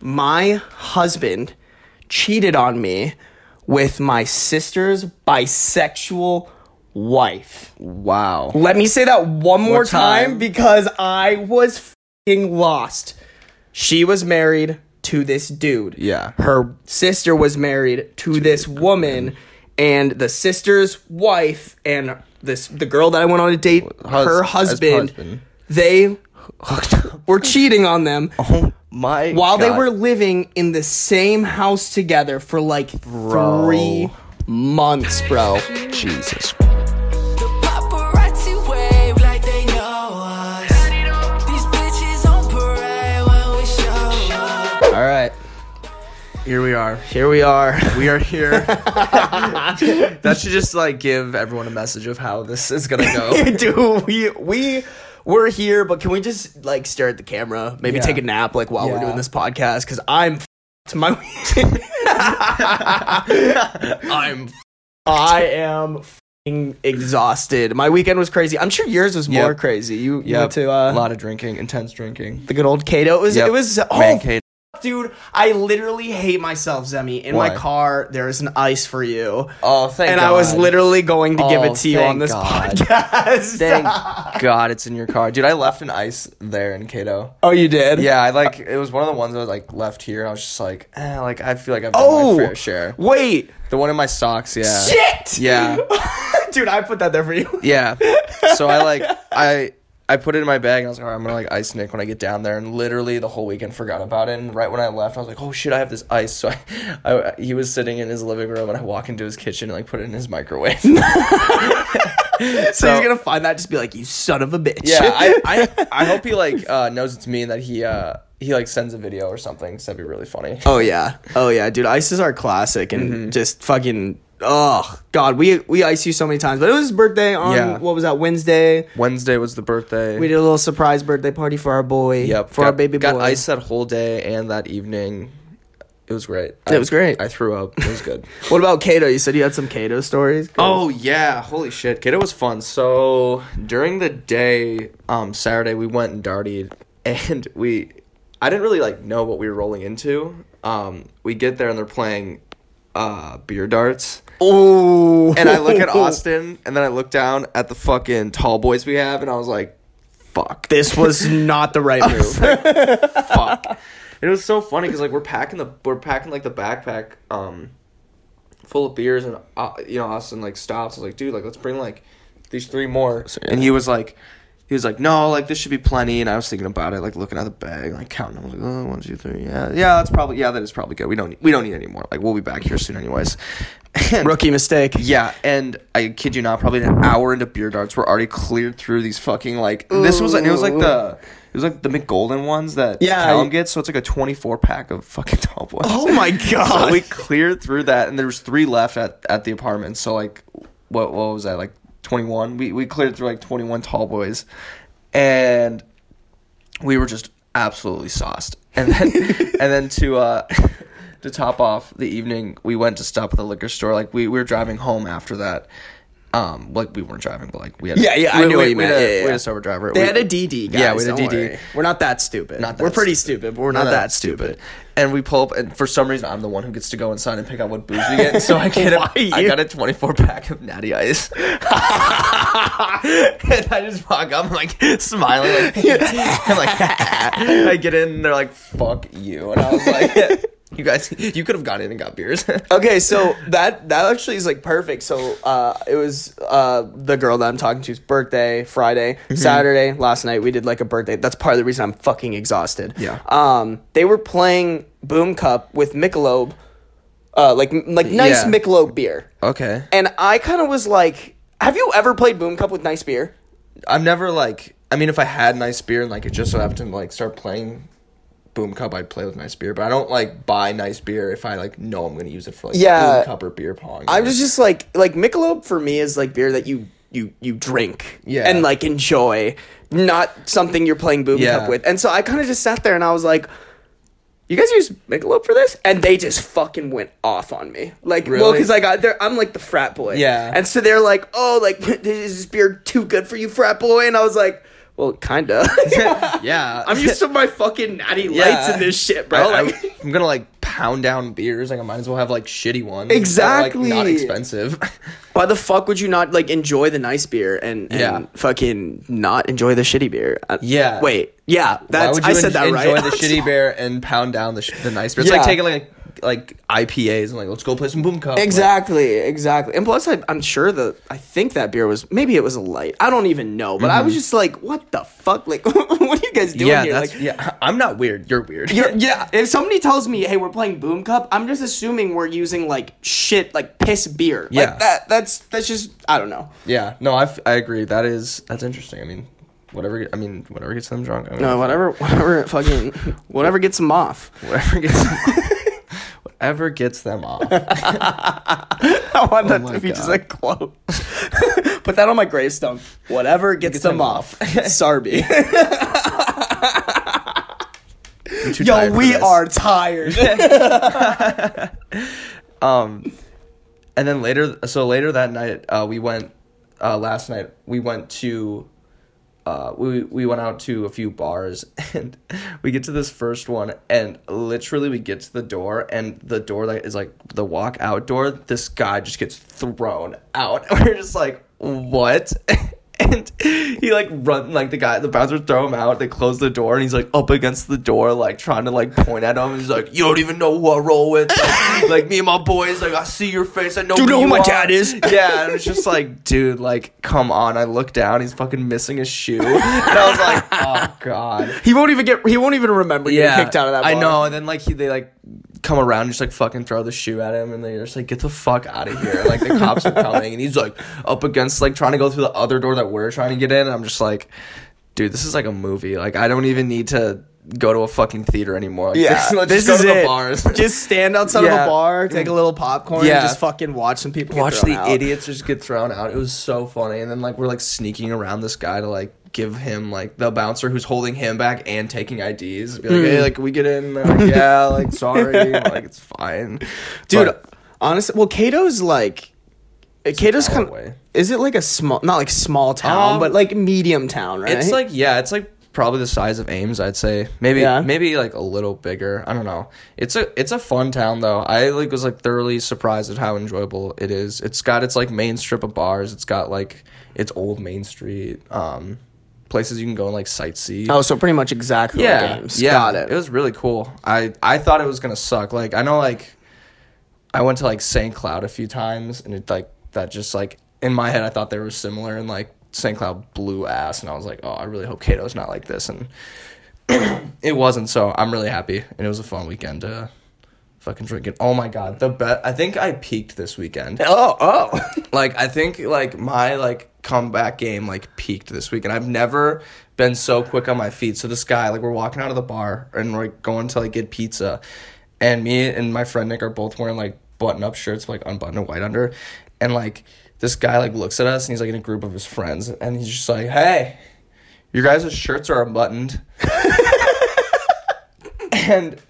my husband cheated on me with my sister's bisexual wife. Wow. Let me say that one more time? time? because I was fing lost. She was married to this dude. Yeah. Her sister was married to this woman and the sister's wife and this the girl that I went on a date Hus- her husband, husband. they were cheating on them Oh my. while they were living in the same house together for like Bro. 3 months, bro. Jesus. Paparazzi wave like they know us. These bitches on parade when we show up. All right. Here we are. Here we are. We are here. that should just like give everyone a message of how this is gonna go. Dude, we we we're here, but can we just like stare at the camera? Maybe Yeah. take a nap like while we're doing this podcast cuz I'm f- my I'm. I am exhausted. My weekend was crazy. I'm sure yours was more crazy. You, you Yeah. went to a uh, lot of drinking, intense drinking. the good old Kato. It was Yep. it was oh. Dude, I literally hate myself, Zemi. In my car, there is an ice for you. Oh, thank you. and God. I was literally going to give Oh, it to you on this God. podcast. Thank God it's in your car, dude. I left an ice there in Kato. oh, you did? Yeah, I like it was one of the ones that was like left here. I was just like, eh, like I feel like I've done Oh, my fair share. wait. The one in my socks, yeah. Shit. Yeah. dude, I put that there for you. Yeah. So I like I I put it in my bag and I was like, all right, I'm gonna like ice Nick when I get down there. And literally the whole weekend forgot about it. And right when I left, I was like, oh shit, I have this ice. So I, I he was sitting in his living room and I walk into his kitchen and like put it in his microwave. So, he's gonna find that, just be like, "You son of a bitch." yeah, I, I I hope he like uh, knows it's me and that he uh he like sends a video or something. Cause that'd be really funny. oh yeah. Oh yeah, dude. Ice is our classic, and Mm-hmm. just fucking. Oh God, we we ice you so many times, but it was his birthday on Yeah. what was that Wednesday? Wednesday was the birthday. We did a little surprise birthday party for our boy. Yep. for got, our baby got boy. ice that whole day and that evening. It was great. It was great. I threw up. It was good. What about Kato? You said you had some Kato stories. Oh yeah, holy shit, it was fun. So during the day, um, Saturday we went and darted, and we, I didn't really like know what we were rolling into. Um, we get there and they're playing, uh, beer darts, oh, and I look at Austin, and then I look down at the fucking tall boys we have, and I was like, fuck, This was not the right move. fuck. It was so funny because like we're packing the we're packing like the backpack um full of beers and uh, you know Austin like stops. I was like, dude, like let's bring like these three more. And he was like, he was like, no, like this should be plenty. And I was thinking about it, like looking at the bag, like counting. I was like, oh, one, two, three. Yeah, yeah, that's probably yeah, that is probably good. We don't need, we don't need any more. Like we'll be back here soon anyways. And, Rookie mistake. yeah, and I kid you not, probably an hour into beer darts, we're already cleared through these fucking like this was it was like the it was like the McGolden ones that Yeah. Callum gets, so it's like a twenty four pack of fucking tall boys. Oh my So god. we cleared through that, and there was three left at, at the apartment. So like, what what was that like twenty one? We we cleared through like twenty one tall boys, and we were just absolutely sauced. And then and then to uh to top off the evening, we went to stop at the liquor store. Like we, we were driving home after that. Um, like we weren't driving, but like we had Yeah, yeah, we, I knew we, what you we meant. Had a, Yeah, yeah, we had a sober driver. They We- had a DD, guys. Yeah, we had a DD. Worry. We're not that stupid. Not that we're pretty stupid. stupid, but we're not, that, stupid. And we pull up, and for some reason, I'm the one who gets to go inside and pick out what booze we get. So I get, a, I got a 24 pack of Natty Ice, and I just walk up, I'm like smiling, like, I'm like, I get in, and they're like, "Fuck you," and I was like, "You guys, you could have gone in and got beers." Okay, so that that actually is like perfect. So uh, it was uh, the girl that I'm talking to's birthday Friday, Mm-hmm. Saturday last night. We did like a birthday. That's part of the reason I'm fucking exhausted. Yeah. Um, they were playing Boom Cup with Michelob, uh, like like nice Yeah. Michelob beer, okay, and I kind of was like, "Have you ever played Boom Cup with nice beer?" I've never like. I mean, if I had nice beer and like it just so happened to like start playing Boom Cup, I'd play with nice beer. But I don't like buy nice beer if I like know I'm gonna use it for like Yeah. Boom Cup or beer pong. I'm just just like like Michelob for me is like beer that you you you drink Yeah. and like enjoy, not something you're playing boom Yeah. cup with. And so I kind of just sat there and I was like, "You guys use Michelob for this?" And they just fucking went off on me. Like, well, because I, got there, I'm like the frat boy. Yeah. And so they're like, "Oh, like is this beer too good for you, frat boy?" And I was like. Well, kinda. yeah, I'm used to my fucking natty lights Yeah. in this shit, bro. I, Like, am gonna like pound down beers. Like I might as well have like shitty ones. Exactly. Are, like, not expensive. why the fuck would you not like enjoy the nice beer and, and Yeah. fucking not enjoy the shitty beer? Uh, Yeah. Wait. Yeah. Why That's. would you I said en- that enjoy the shitty beer and pound down the, sh- the nice beer? It's Yeah. like taking like like IPAs and like let's go play some boom cup. Like, Exactly, exactly. And plus, I, I'm sure the I think that beer was maybe it was a light. I don't even know, but I was mm-hmm. just like, what the fuck? Like, what are you guys doing yeah, here? that's like, yeah. I'm not weird. You're weird. You're, yeah, if somebody tells me, "Hey, we're playing Boom Cup," I'm just assuming we're using like shit, like piss beer. Yeah. like, that. That's that's just I don't know. yeah. No, I, I agree. That is that's interesting. I mean, whatever. I mean, whatever gets them drunk. I mean, No, whatever, whatever, fucking, whatever gets them off. whatever gets whatever gets them off. I want that to be just a quote. Put that on my gravestone. Whatever gets, them, them off. Sarby. Yo, we are tired. Um, and then later, so later that night, uh, we went. Uh, last night we went to. Uh, we we went out to a few bars and we get to this first one and literally we get to the door and the door that is like the walk out door. This guy just gets thrown out. We're just like, what? And he like run like the guy the bouncers throw him out. They close the door and he's like up against the door like trying to like point at him. He's like, you don't even know who I roll with. Like, like, me and my boys. Like I see your face. I know. Do you know who my are." dad is? Yeah, and it's just like, dude, like, come on. I look down. He's fucking missing a shoe, and I was like, oh god. he won't even get. He won't even remember getting kicked out of that. Bar. I know. And then like he, they like come around and just like fucking throw the shoe at him, and they're just like, get the fuck out of here. Like the cops are coming, and he's like up against like trying to go through the other door that we're trying to get in, and I'm just like, dude, this is like a movie. Like I don't even need to go to a fucking theater anymore. Like, Yeah, just, let's this just is it. bars. Just stand outside of a bar, take a little popcorn, Yeah. and just fucking watch some people watch the out. idiots just get thrown out. It was so funny. And then like we're like sneaking around this guy to like give him like the bouncer who's holding him back and taking IDs. Be like, Hmm. hey, like we get in? Like, yeah, like sorry, like it's fine, dude. But honestly, well, Kato's like, Kato's kind of. Is it like a small, not like small town, Um, but like medium town, right? it's like yeah, it's like probably the size of Ames. I'd say maybe Yeah. maybe like a little bigger. I don't know. It's a it's a fun town though. I like was like thoroughly surprised at how enjoyable it is. It's got its like main strip of bars. It's got like its old Main Street. Um, places you can go and like sightsee. oh, so pretty much exactly yeah, games. yeah, Got it. It was really cool. I I thought it was gonna suck. Like I know like I went to like St. Cloud a few times, and it like that just like in my head I thought they were similar, and like St. Cloud blew ass, and I was like, oh, I really hope Kato's not like this, and it wasn't. So I'm really happy, and it was a fun weekend to fucking drink it. Oh my god, the bet. I think I peaked this weekend. oh, oh. like I think like my like comeback game like peaked this week and I've never been so quick on my feet. So this guy like we're walking out of the bar and we're like, going to like get pizza and me and my friend Nick are both wearing like button up shirts like unbuttoned and white under and like this guy like looks at us and he's like in a group of his friends and he's just like, "Hey, your guys' shirts are unbuttoned." and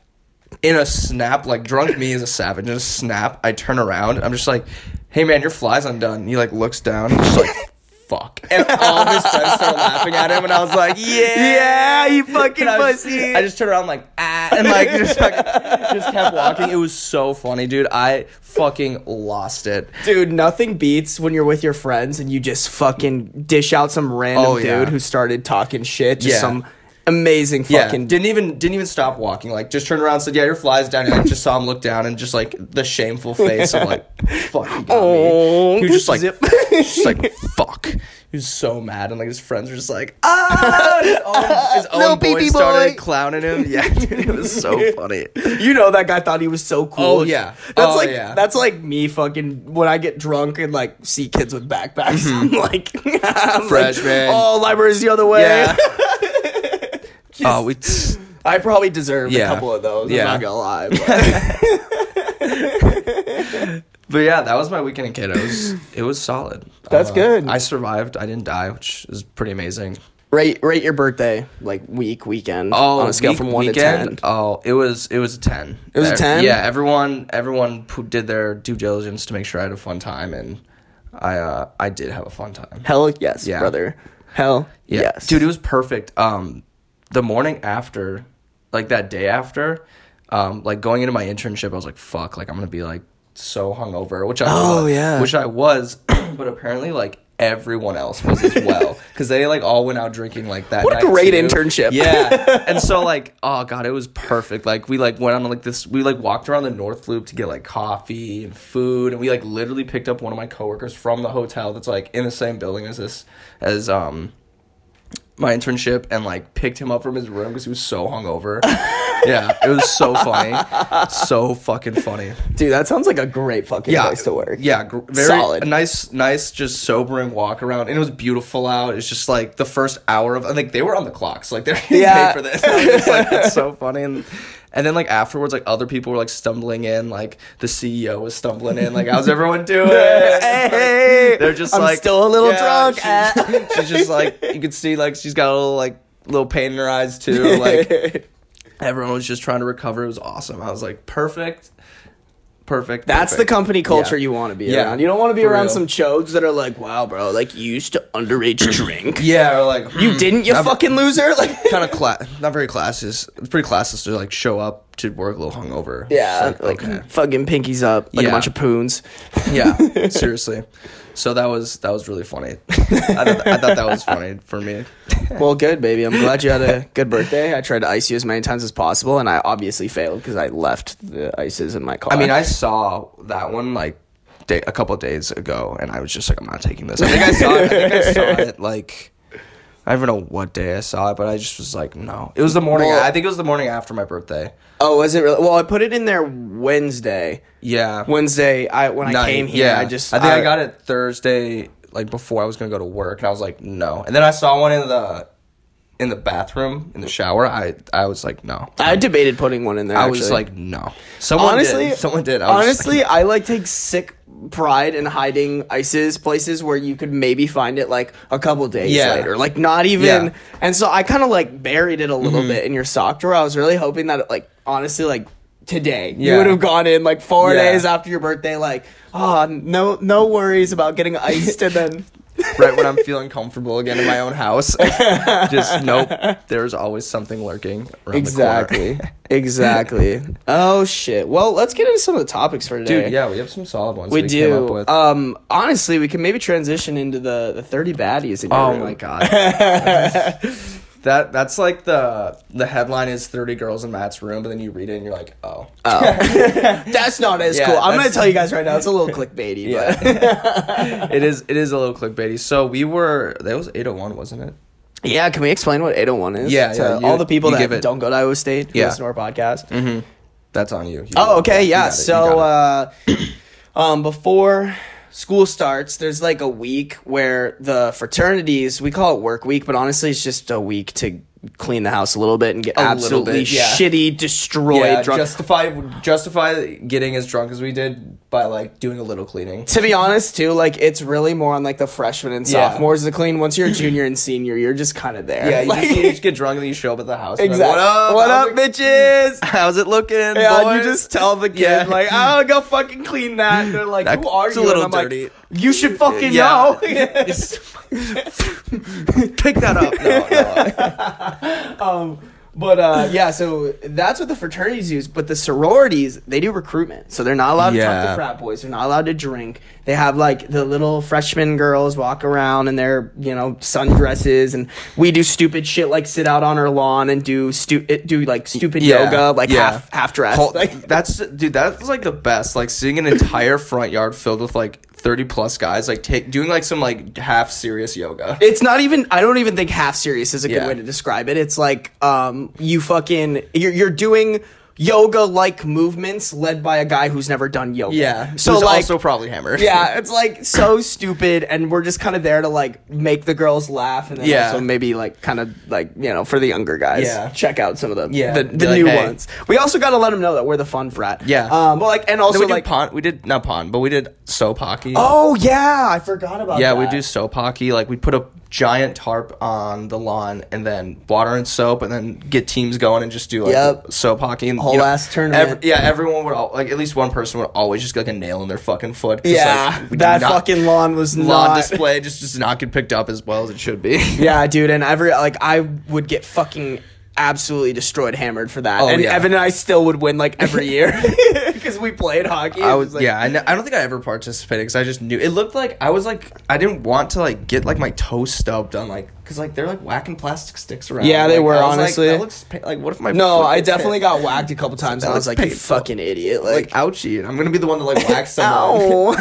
in a snap, like drunk me is a savage. In a snap, I turn around. I'm just like, "Hey man, your fly's undone." And he like looks down. He's just like, "Fuck!" And all of his friends start laughing at him, and I was like, "Yeah, Yeah, you fucking And I, was- pussy. I just turned around like ah, and like just like, just kept walking. It was so funny, dude. I fucking lost it. Dude, nothing beats when you're with your friends and you just fucking dish out some random Oh, yeah. dude who started talking shit. Just Yeah. some amazing Yeah, fucking. didn't even didn't even stop walking. Like just turned around, and said, "Yeah, your fly's down." And I just saw him look down and just like the shameful face of like, "Fuck, you got Oh, me." He was just like, just like, "Fuck." He was so mad, and like his friends were just like, "Ah!" His own, his own boys pee-pee started boy. clowning him. Yeah, dude, it was so funny. you know that guy thought he was so cool. Oh, yeah. That's Oh, like yeah. that's like me fucking when I get drunk and like see kids with backpacks. I'm like I'm like, Freshman. oh, library's the other way. Yeah. Oh, we. I probably deserved Yeah. a couple of those. Yeah. I'm not gonna lie. But But yeah, that was my weekend in Kid. It was solid. Uh, That's good. I survived. I didn't die, which is pretty amazing. rate rate your birthday like week weekend Oh, on a scale week- from one weekend? to ten. Oh, it was it was a ten. It was a 10? Yeah, everyone everyone pu- did their due diligence to make sure I had a fun time, and I uh I did have a fun time. Hell yes, Yeah. brother. Hell Yeah. yes, Dude, it was perfect. Um, the morning after, like that day after, um, like going into my internship, I was like, fuck, like I'm gonna be like so hungover, which I Oh, was, yeah. which I was, but apparently like everyone else was as well because they like all went out drinking like that. What a great too. internship. Yeah, and so like, oh god, it was perfect. Like we like went on like this, we like walked around the North Loop to get like coffee and food, and we like literally picked up one of my coworkers from the hotel that's like in the same building as this, as um my internship and like picked him up from his room because he was so hungover. yeah, it was so funny, so fucking funny. dude, that sounds like a great fucking Yeah, place to work. Yeah, gr- very Solid. a nice, nice, just sobering walk around, and it was beautiful out. It's just like the first hour of, and like they were on the clocks, like they're getting Yeah. paid for this. I was just like, it's so funny, and and then like afterwards, like other people were like stumbling in, like the CEO was stumbling in, like how's everyone doing? Hey, They're just I'm like still a little yeah, drunk. She's, uh. she's just like you could see like she's got a little like little pain in her eyes too. Like everyone was just trying to recover. It was awesome. I was like perfect, perfect. That's the company culture Yeah. you want to be Yeah. around. You don't want to be For around real. some chodes that are like, "Wow, bro, like you used to underage drink. Yeah, or like You didn't, you hmm, fucking loser." Like, kind of class, not very classes. It's pretty classless to like show up to work a little hungover. yeah, It's like, okay. fucking pinkies up, like a bunch of poons. yeah, seriously. So that was that was really funny. I thought, I thought that was funny for me. Well, good, baby. I'm glad you had a good birthday. I tried to ice you as many times as possible, and I obviously failed because I left the ices in my car. I mean, I saw that one like day, a couple of days ago, and I was just like, I'm not taking this. I think I saw it. I think I saw it like. I don't know what day I saw it, but I just was like, no. It was the morning. Well- I think it was the morning after my birthday. oh, was it really? Well, I put it in there Wednesday. Yeah. Wednesday, I when I came here, I just I think I, got it Thursday, like before I was gonna go to work, and I was like, no. And then I saw one in the in the bathroom in the shower. I I was like, no. I debated putting one in there. I was like, no. Someone honestly, did. someone did. I honestly, I like take sick pride in hiding ices places where you could maybe find it like a couple days Yeah. later, like not even. Yeah. Mm-hmm. And so I kind of like buried it a little bit in your sock drawer. I was really hoping that, it, like, honestly, like today you would have gone in like four Yeah. days after your birthday, like, oh, no, no worries about getting iced, and then. Right when I'm feeling comfortable again in my own house. just nope. There's always something lurking. Exactly. exactly. Oh shit. Well, let's get into some of the topics for today. Dude, yeah, we have some solid ones. We up do. with. Um, honestly, we can maybe transition into the the thirty baddies. In your oh my god. that that's like the the headline is 30 girls in Matt's room, but then you read it and you're like, oh. Oh. that's not as Yeah, cool. I'm gonna tell you guys right now. It's a little clickbaity, but it is it is a little clickbaity. So we were that was 801, wasn't it? yeah. Can we explain what 801 is? Yeah, to yeah, you- all the people that don't go to Iowa State Yeah. listen to our podcast. That's on you. You Oh, got it. okay, yeah. you So, uh, um, before school starts, there's like a week where the fraternities we call it work week, but honestly, it's just a week to clean the house a little bit and get A absolutely bit, yeah. shitty, destroyed, yeah, drunk. justify justify getting as drunk as we did by like doing a little cleaning. to be honest, too, like it's really more on like the freshmen and Yeah. sophomores to clean. Once you're a junior and senior, you're just kind of there. Yeah, you, Like- just, you just get drunk and then you show up at the house. and exactly. Like, what up? What How's up, it- bitches? How's it looking? Yeah, and you just tell the kid Yeah. like, "Oh, go fucking clean that." And they're like, That- "Who are it's a you?" little and I'm dirty. like, "You should fucking Yeah. know." Just- Pick that up. No, no. um, but uh, yeah, so that's what the fraternities use. But the sororities, they do recruitment, so they're not allowed to talk to frat boys. They're not allowed to drink. They have like the little freshman girls walk around in their you know sundresses, and we do stupid shit like sit out on our lawn and do stu- do like stupid Yeah, yoga, like yeah. half half dressed. Like, that's dude. That's like the best. Like seeing an entire front yard filled with like thirty plus guys, like take doing like some like half serious yoga. It's not even. I don't even think half serious is a good Yeah. way to describe it. It's like um, you fucking you're you're doing yoga like movements led by a guy who's never done yoga. Yeah. So Who's like. also probably hammered. yeah, it's like so stupid, and we're just kind of there to like make the girls laugh, and then Yeah. also maybe like kind of like you know for the younger guys, Yeah. check out some of the Yeah. the, the like, new hey. ones. We also got to let them know that we're the fun frat. Yeah. um, but like and also we like did pond. We did not pond, but we did soap hockey. oh yeah, I forgot about yeah, that. Yeah, we do soap hockey. Like we put a giant tarp on the lawn and then water and soap and then get teams going and just do like Yep. soap hockey and Whole you know, ass tournament. ev- yeah, everyone would all, like at least one person would always just get like a nail in their fucking foot. Yeah, like, that not- fucking lawn was lawn not. display just does not get picked up as well as it should be. Yeah, dude, and every like I would get fucking absolutely destroyed, hammered for that, Oh, and yeah. Evan and I still would win like every year because we played hockey. I was like, yeah. I, n- I don't think I ever participated because I just knew it looked like I was like I didn't want to like get like my toes stubbed on like because like they're like whacking plastic sticks around. Yeah, they Like, were, like, honestly. that looks pa- like what if my No, I definitely hit? got whacked a couple times, and I was like, "You fucking idiot!" like Like, ouchie. I'm gonna be the one to like whack someone.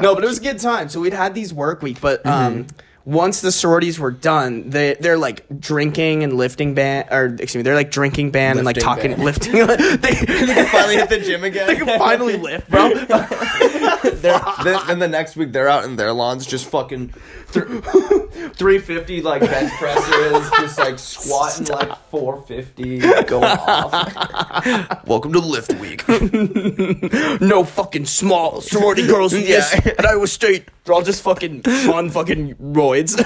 no, but it was a good time. So we'd had these work week, but um, once the sororities were done, they they're like drinking and lifting band, or excuse me, they're like drinking band and like talking band. lifting. they, they can finally hit the gym again. they can finally lift, bro. Then, then the next week they're out in their lawns just fucking th- 350 like bench presses, just like squatting like 450, going off. Welcome to lift week. no fucking small sorority girls in this at Iowa State. They're all just fucking on fucking roids.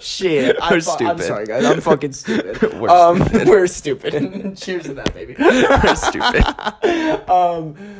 Shit, I'm, We're fu- I'm stupid. sorry, guys. I'm fucking stupid. We're um, We're stupid. Cheers to that, baby. We're stupid.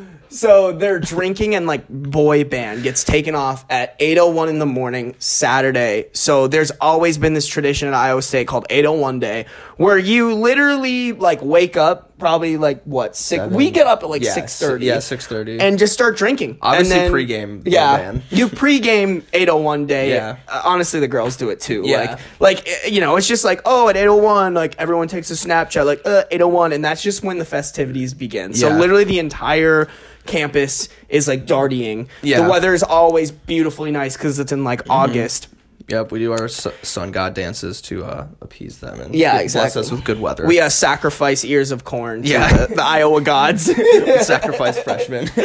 So their drinking and like boy band gets taken off at 8:01 in the morning Saturday. So there's always been this tradition at Iowa State called 801 day where you literally like wake up probably like what six Seven. we get up at like Yeah, 6:30 yeah, 6:30. and just start drinking. Obviously and then, pregame, Yeah. You pregame 801 day. Yeah. Uh, honestly the girls do it too. Yeah. Like like eh, you know, it's just like, "Oh, at 801 like everyone takes a Snapchat like uh 801 and that's just when the festivities begin. So Yeah. literally the entire campus is like dartying. Yeah. The weather is always beautifully nice cuz it's in like August. Yep, we do our su- sun god dances to uh, appease them and Yeah, bless exactly. us with good weather. We uh, sacrifice ears of corn to Yeah. the, the Iowa gods. sacrifice freshmen.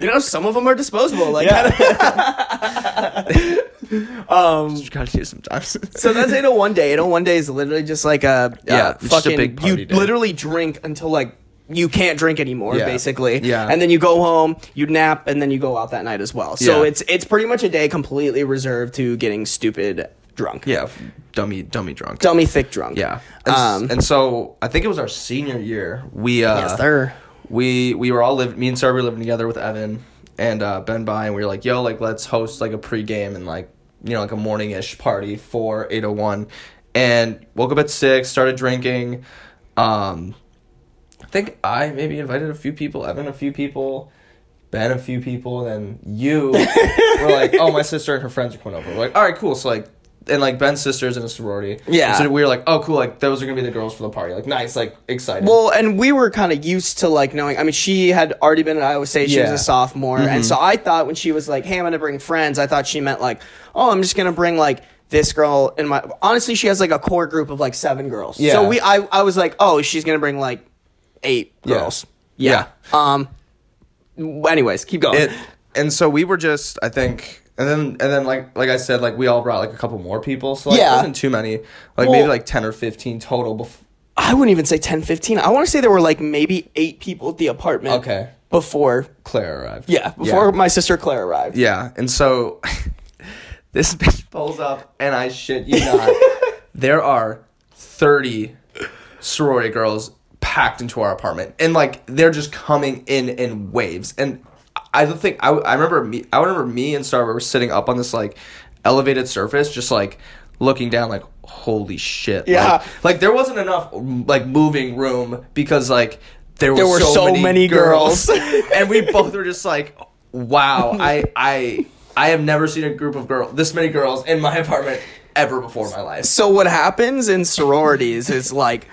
you know, some of them are disposable. Like Just gotta do sometimes. So that's 801 day. 801 day is literally just like a Yeah, uh, it's just a fucking. big you day. literally drink until like you can't drink anymore, Yeah. basically. Yeah. And then you go home, you nap, and then you go out that night as well. So Yeah. it's it's pretty much a day completely reserved to getting stupid drunk. yeah, dummy, dummy drunk. Dummy thick drunk. Yeah, and, Um, and so I think it was our senior year. We uh, yes, sir. we we were all living. Me and Sarah were living together with Evan and uh, Ben by, and we were like, "Yo, like let's host like a pregame and like you know like a morning ish party for eight oh one." And woke up at six, started drinking. Um, I think I maybe invited a few people, Evan a few people, Ben a few people, and then you were like, "Oh, my sister and her friends are coming over." We're like, "All right, cool." So like. And like Ben's sister's in a sorority. Yeah. So we were like, oh cool, like those are gonna be the girls for the party. Like nice, like excited. Well, and we were kind of used to like knowing. I mean, she had already been at Iowa State. She was Yeah. Mm-hmm. a sophomore, and so I thought when she was like, "Hey, I'm gonna bring friends," I thought she meant like, "Oh, I'm just gonna bring like." This girl in my honestly, she has like a core group of like seven girls. Yeah. So we, I, I was like, oh, she's gonna bring like eight Yeah. girls. Yeah. Um. Anyways, keep going. it and so we were just i think and then and then like like i said like we all brought like a couple more people so like Yeah. it wasn't too many like Well- maybe like 10 or 15 total bef- I wouldn't even say 10, 15. I want to say there were like maybe eight people at the apartment. Okay. Before, claire arrived yeah, before my sister Claire arrived. yeah and so this bitch pulls up and i shit you not there are 30 sorority girls packed into our apartment and like they're just coming in in waves and i don't think i, I remember me i remember me and star were sitting up on this like elevated surface just like looking down like holy shit Yeah. like, like there wasn't enough like moving room because like there, There were so, so many, many girls, girls. and we both were just like wow i i i have never seen a group of girls this many girls in my apartment ever before in my life So what happens in sororities is like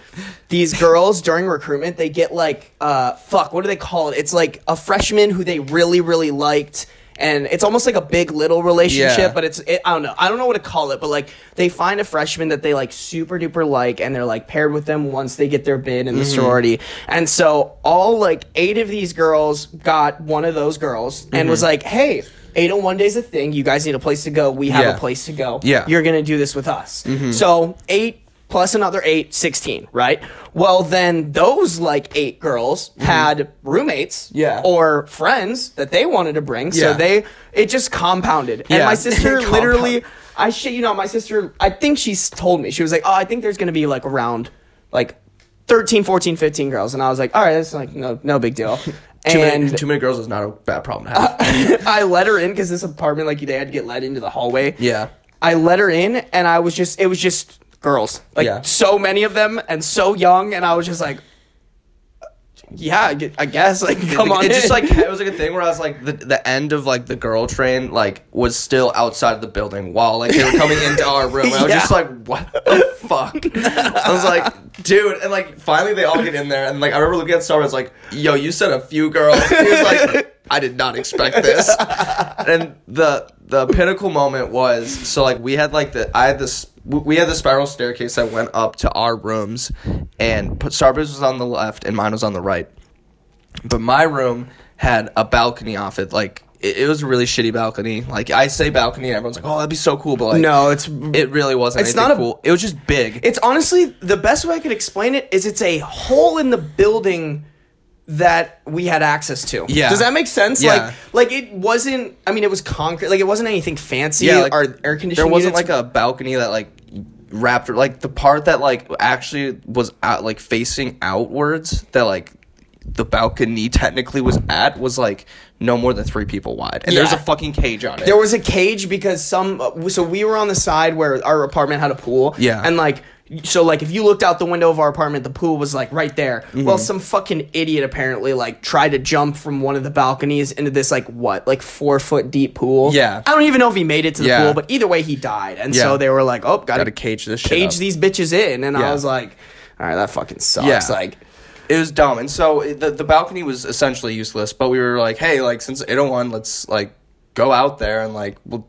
these girls during recruitment they get like uh fuck what do they call it? It's like a freshman who they really really liked and it's almost like a big little relationship Yeah. but it's it, I don't know. I don't know what to call it but like they find a freshman that they like super duper like and they're like paired with them once they get their bid in the Mm-hmm. sorority. And so all like 8 of these girls got one of those girls and was like, "Hey, 801 days a thing. You guys need a place to go. We have Mm-hmm. Yeah. a place to go. Yeah. You're gonna do this with us. So eight plus another eight, 16, right? Well, then those like eight girls had roommates Mm-hmm. Yeah. or friends that they wanted to bring. So Yeah. they, it just compounded. And Yeah. my sister Compound. literally, I shit, you know, my sister, I think she's told me, she was like, oh, I think there's going to be like around like 13, 14, 15 girls. And I was like, all right, that's like no, no big deal. Too and many, too many girls is not a bad problem to have. I let her in because this apartment, like you they had to get let into the hallway. yeah. I let her in, and I was just, it was just girls, like Yeah. so many of them, and so young, and I was just like, yeah, I guess, like, come on, It just like it was like a thing where I was like the the end of like the girl train like was still outside of the building while like they were coming into our room. And I was Yeah. just like, what the fuck? I was like, dude, and like finally they all get in there, and like I remember looking at Star, I was like, yo, you said a few girls. He was like, I did not expect this. And the the pinnacle moment was so like we had like the I had this we had the spiral staircase that went up to our rooms, and Starburst was on the left and mine was on the right. But my room had a balcony off it. Like it, it was a really shitty balcony. Like I say balcony, and everyone's like, "Oh, that'd be so cool." But like, no, it's it really wasn't. It's not a- cool. It was just big. It's honestly the best way I could explain it is it's a hole in the building that we had access to. Yeah. Does that make sense? Yeah. Like like it wasn't I mean it was concrete like it wasn't anything fancy yeah, like, our air conditioning. There wasn't units. like a balcony that like wrapped like the part that like actually was out like facing outwards that like the balcony technically was at was like no more than three people wide and there's a fucking cage on it There was a cage because some. So we were on the side where our apartment had a pool. Yeah. And like, so like if you looked out the window of our apartment, the pool was like right there. Mm-hmm. Well, some fucking idiot apparently like tried to jump from one of the balconies into this like what like four foot deep pool. Yeah. I don't even know if he made it to the Yeah. pool, but either way he died. And Yeah. so they were like, oh, gotta, Gotta cage this shit cage these bitches in. And I was like, all right, that fucking sucks. Yeah. Like. It was dumb, and so the the balcony was essentially useless. But we were like, hey, like since 801, let's like go out there and like we'll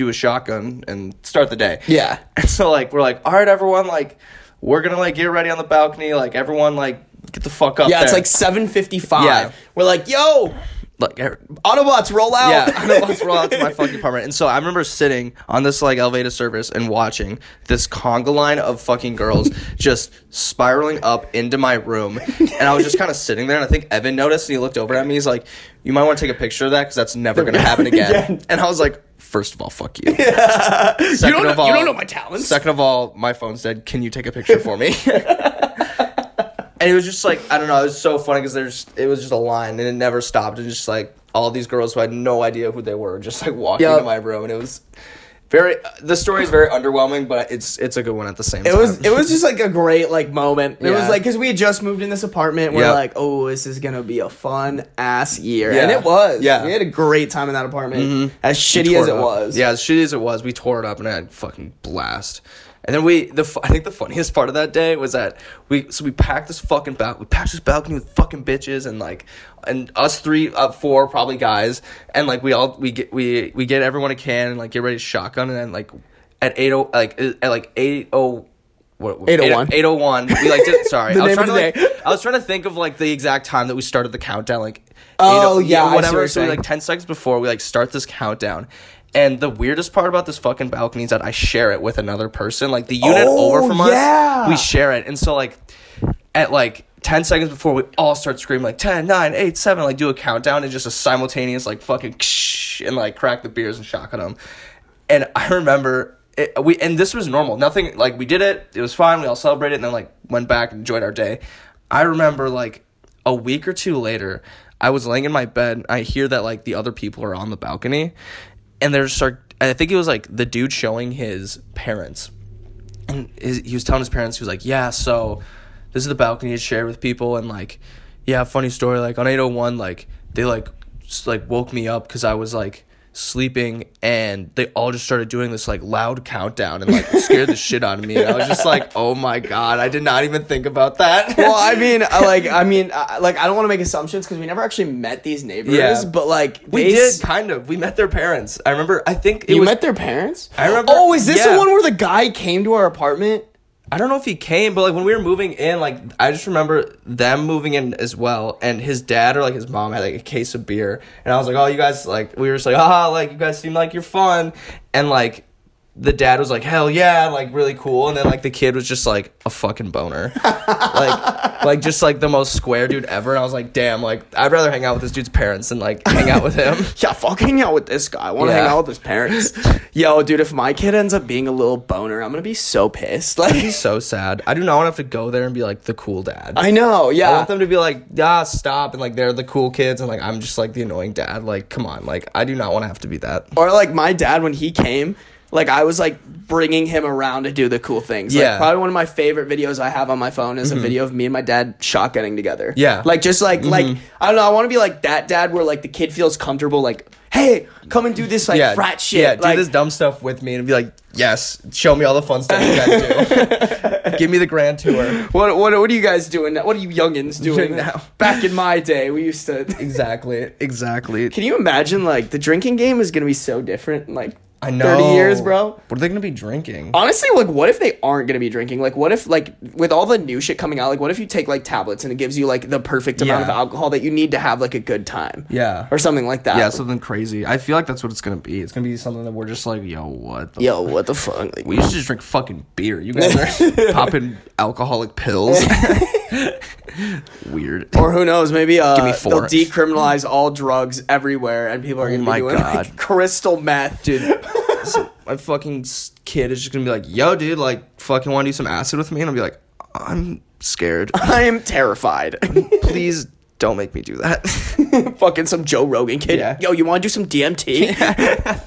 do a shotgun and start the day. Yeah. And so like we're like, all right, everyone, like we're gonna like get ready on the balcony. Like everyone, like get the fuck up. Yeah, it's there. like 7:55. Yeah. We're like, "Yo, like er- Autobots, roll out!" yeah, let's roll out to my fucking apartment. And so I remember sitting on this like elevator service and watching this conga line of fucking girls just spiraling up into my room. And I was just kind of sitting there, and I think Evan noticed, and he looked over at me. He's like, "You might want to take a picture of that because that's never gonna happen again." Again. And I was like, first of all, fuck you. you don't, Second know, of all, you don't know my talents. Second of all, my phone said, "Can you take a picture for me?" and it was just like I don't know. It was so funny because there's it was just a line and it never stopped. And just like all these girls who had no idea who they were, just like walking Yep. into my room, and it was very. Uh, the story is very underwhelming, but it's it's a good one at the same time. It time. was it was just like a great like moment. It was like because we had just moved in this apartment. We're Yep. like, oh, this is gonna be a fun ass year, Yeah. and it was. Yeah. we had a great time in that apartment. Mm-hmm. As shitty as it up. was. Yeah, as shitty as it was, we tore it up and I had a fucking blast. And then we, the I think the funniest part of that day was that we, so we packed this fucking balcony, we packed this balcony with fucking bitches and like, and us three, uh, four probably guys, and like we all we get we we get everyone a can and like get ready to shotgun and then like at eight oh like at like eight oh. What, 801. 801. We like did, sorry. I was trying to like. I was trying to think of like the exact time that we started the countdown like Oh, yeah, I what whatever so we like 10 seconds before we like start this countdown and the weirdest part about this fucking balcony is that I share it with another person like the unit Oh, over from yeah. us we share it and so like at like 10 seconds before we all start screaming like 10 9 8 7 like do a countdown and just a simultaneous like fucking ksh, and like crack the beers and shotgun them and I remember it, we and this was normal. Nothing like we did it. It was fine. We all celebrated and then like went back and enjoyed our day. I remember like a week or two later, I was laying in my bed. I hear that like the other people are on the balcony, and there's start. I think it was like the dude showing his parents, and his, he was telling his parents he was like, "Yeah, so this is the balcony to share with people, and like, yeah, funny story. Like on 801, like they like s- like woke me up because I was like." Sleeping and they all just started doing this like loud countdown and like scared the shit out of me and i was just like oh my god i did not even think about that well, I mean, I like, I mean, I, like, I don't want to make assumptions because we never actually met these neighbors. Yeah. but like, we did s- kind of we met their parents i remember i think it You was met their parents? I remember- Oh, is this yeah. the one where the guy came to our apartment? I don't know if he came, but like when we were moving in, like I just remember them moving in as well, and his dad or like his mom had like a case of beer, and I was like, "Oh, you guys like," we were just like, "Ah, like you guys seem like you're fun," and like the dad was like, hell yeah, like really cool, and then like the kid was just like a fucking boner, like like just like the most square dude ever. And I was like, damn, like I'd rather hang out with this dude's parents than like hang out with him. Yeah, fuck hang out with this guy. I want to hang out with his parents. Yo, dude, if my kid ends up being a little boner, I'm gonna be so pissed. Like, He's so sad. I do not want to have to go there and be like the cool dad. I know. Yeah, I want them to be like, ah, stop, and like they're the cool kids, and like I'm just like the annoying dad. Like, come on, like I do not want to have to be that. or like my dad when he came, like I was like bringing him around to do the cool things. Like, Yeah. probably one of my favorite videos I have on my phone is a mm-hmm. video of me and my dad shotgunning together. Yeah. Like just like like mm-hmm. I don't know. I want to be like that dad where like the kid feels comfortable. Like, hey, come and do this like yeah, frat shit. Yeah, do this dumb stuff with me and be like, yes, show me all the fun stuff you guys do. Give me the grand tour. What, what what are you guys doing? now? What are you youngins doing Doing now? now. Back in my day, we used to. Exactly, exactly. Can you imagine like the drinking game is gonna be so different like I know. thirty years, bro? What are they gonna be drinking? Honestly, like, what if they aren't gonna be drinking? Like, what if, like, with all the new shit coming out, like, what if you take like tablets and it gives you like the perfect amount of alcohol that you need to have like a good time, Yeah. or something like that? yeah, something crazy. I feel like that's what it's gonna be. It's gonna be something that we're just like, yo, what? The Yo, what the fuck? Like, We used to just drink fucking beer. You guys are popping alcoholic pills. Weird. or who knows? Maybe uh, Give me they'll decriminalize all drugs everywhere, and people are Oh gonna my be doing like crystal meth, dude. so my fucking s- kid is just gonna be like, "Yo, dude, like, fucking want to do some acid with me?" And I'll be like, "I'm scared. I am terrified. Please don't make me do that." fucking some Joe Rogan kid. Yeah. Yo, you want to do some DMT?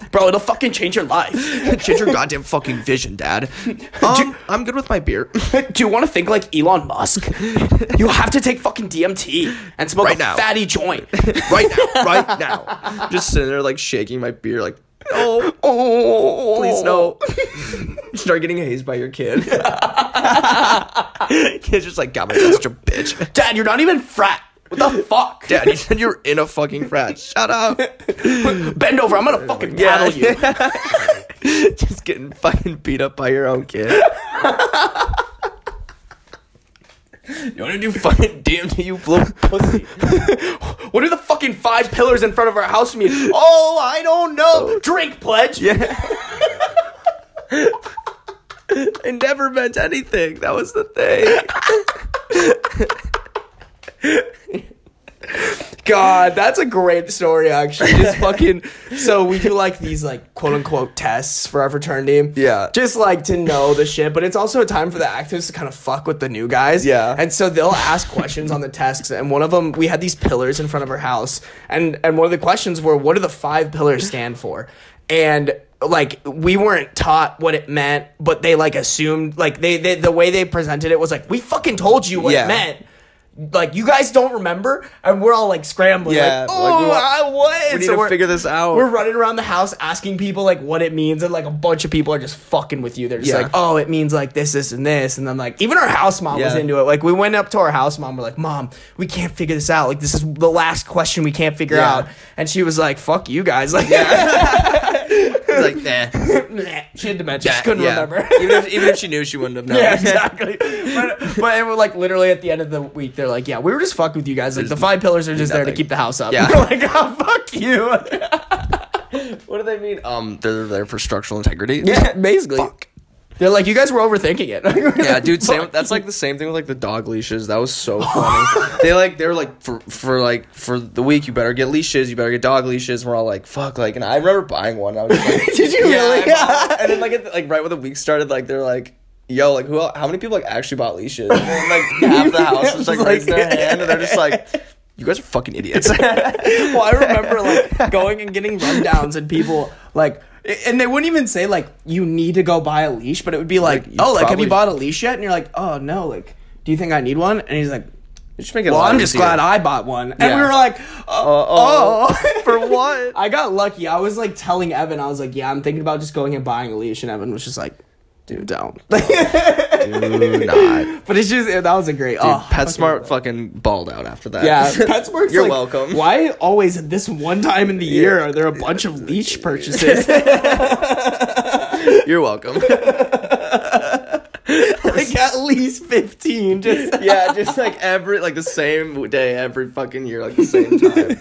Bro, it'll fucking change your life. Change your goddamn fucking vision, Dad. Um, I'm good with my beer. Do you want to think like Elon Musk? you have to take fucking DMT and smoke Right a now. fatty joint. right now, right now. Just sitting there like shaking my beer, like, "Oh, Oh, please no." Start getting hazed by your kid. Kid's just like, "God, my dad's such a bitch." Dad, you're not even frat. What the fuck? Dad, you said you're in a fucking frat. Shut up. Bend over. I'm gonna fucking Yeah. paddle you. just getting fucking beat up by your own kid. you want to do fucking DMT, you little pussy? What do the fucking five pillars in front of our house mean? Oh, I don't know. Drink pledge. Yeah. it never meant anything. That was the thing. God, that's a great story. Actually, just fucking. So we do like these like quote unquote tests for our fraternity. Yeah. Just like to know the shit, but it's also a time for the actives to kind of fuck with the new guys. Yeah. And so they'll ask questions on the tests, and one of them we had these pillars in front of our house, and and one of the questions were, "What do the five pillars stand for?" And like we weren't taught what it meant, but they like assumed like they, they the way they presented it was like we fucking told you what Yeah. it meant. Like you guys don't remember, and we're all like scrambling. Yeah, like, like, oh, want- I what? We need So to figure this out. We're running around the house asking people like what it means, and like a bunch of people are just fucking with you. They're just Yeah. like, oh, it means like this, this, and this, and then like even our house mom was into it. Like we went up to our house mom, we're like, mom, we can't figure this out. Like this is the last question we can't figure Yeah. out, and she was like, fuck you guys. Like, like, nah. she had dementia, she Yeah, couldn't yeah. remember. even, if, even if she knew, she wouldn't have known. Yeah, exactly. but but it was like literally at the end of the week, they're like, "Yeah, we were just fucking with you guys. Like the five pillars are just there to keep the house up." Yeah. We're like, "Oh, fuck you." What do they mean? Um, they're there for structural integrity. yeah, basically. Fuck. They're like, "You guys were overthinking it." Yeah, dude. Same. That's like the same thing with like the dog leashes. That was so funny. they like they were like for for like for the week you better get leashes. You better get dog leashes. We're all like fuck. Like, and I remember buying one. I was just like, Did you yeah, really? One. and then like at, like right when the week started, like they're like. Yo, like who? How many people like actually bought leashes? And then, like half the house was like, Like- raising their hand, and they're just like, "You guys are fucking idiots." well, I remember like going and getting rundowns and people like, and they wouldn't even say like you need to go buy a leash, but it would be like, Like, "Oh, like have you bought a leash yet?" And you're like, "Oh no, like do you think I need one?" And he's like. just make it. Well, I'm just glad I bought one. And Yeah. we were like, uh, uh, uh, oh, oh. For what? I got lucky. I was like telling Evan, I was like, yeah, I'm thinking about just going and buying a leash. And Evan was just like, dude, don't. Do not. but it's just, that was a great. oh, PetSmart fucking balled out after that. Yeah, PetSmart's You're like, welcome. Why always at this one time in the year are there a bunch of leash purchases? You're welcome. like at least 15. Just yeah, just like every like the same day every fucking year, like the same time.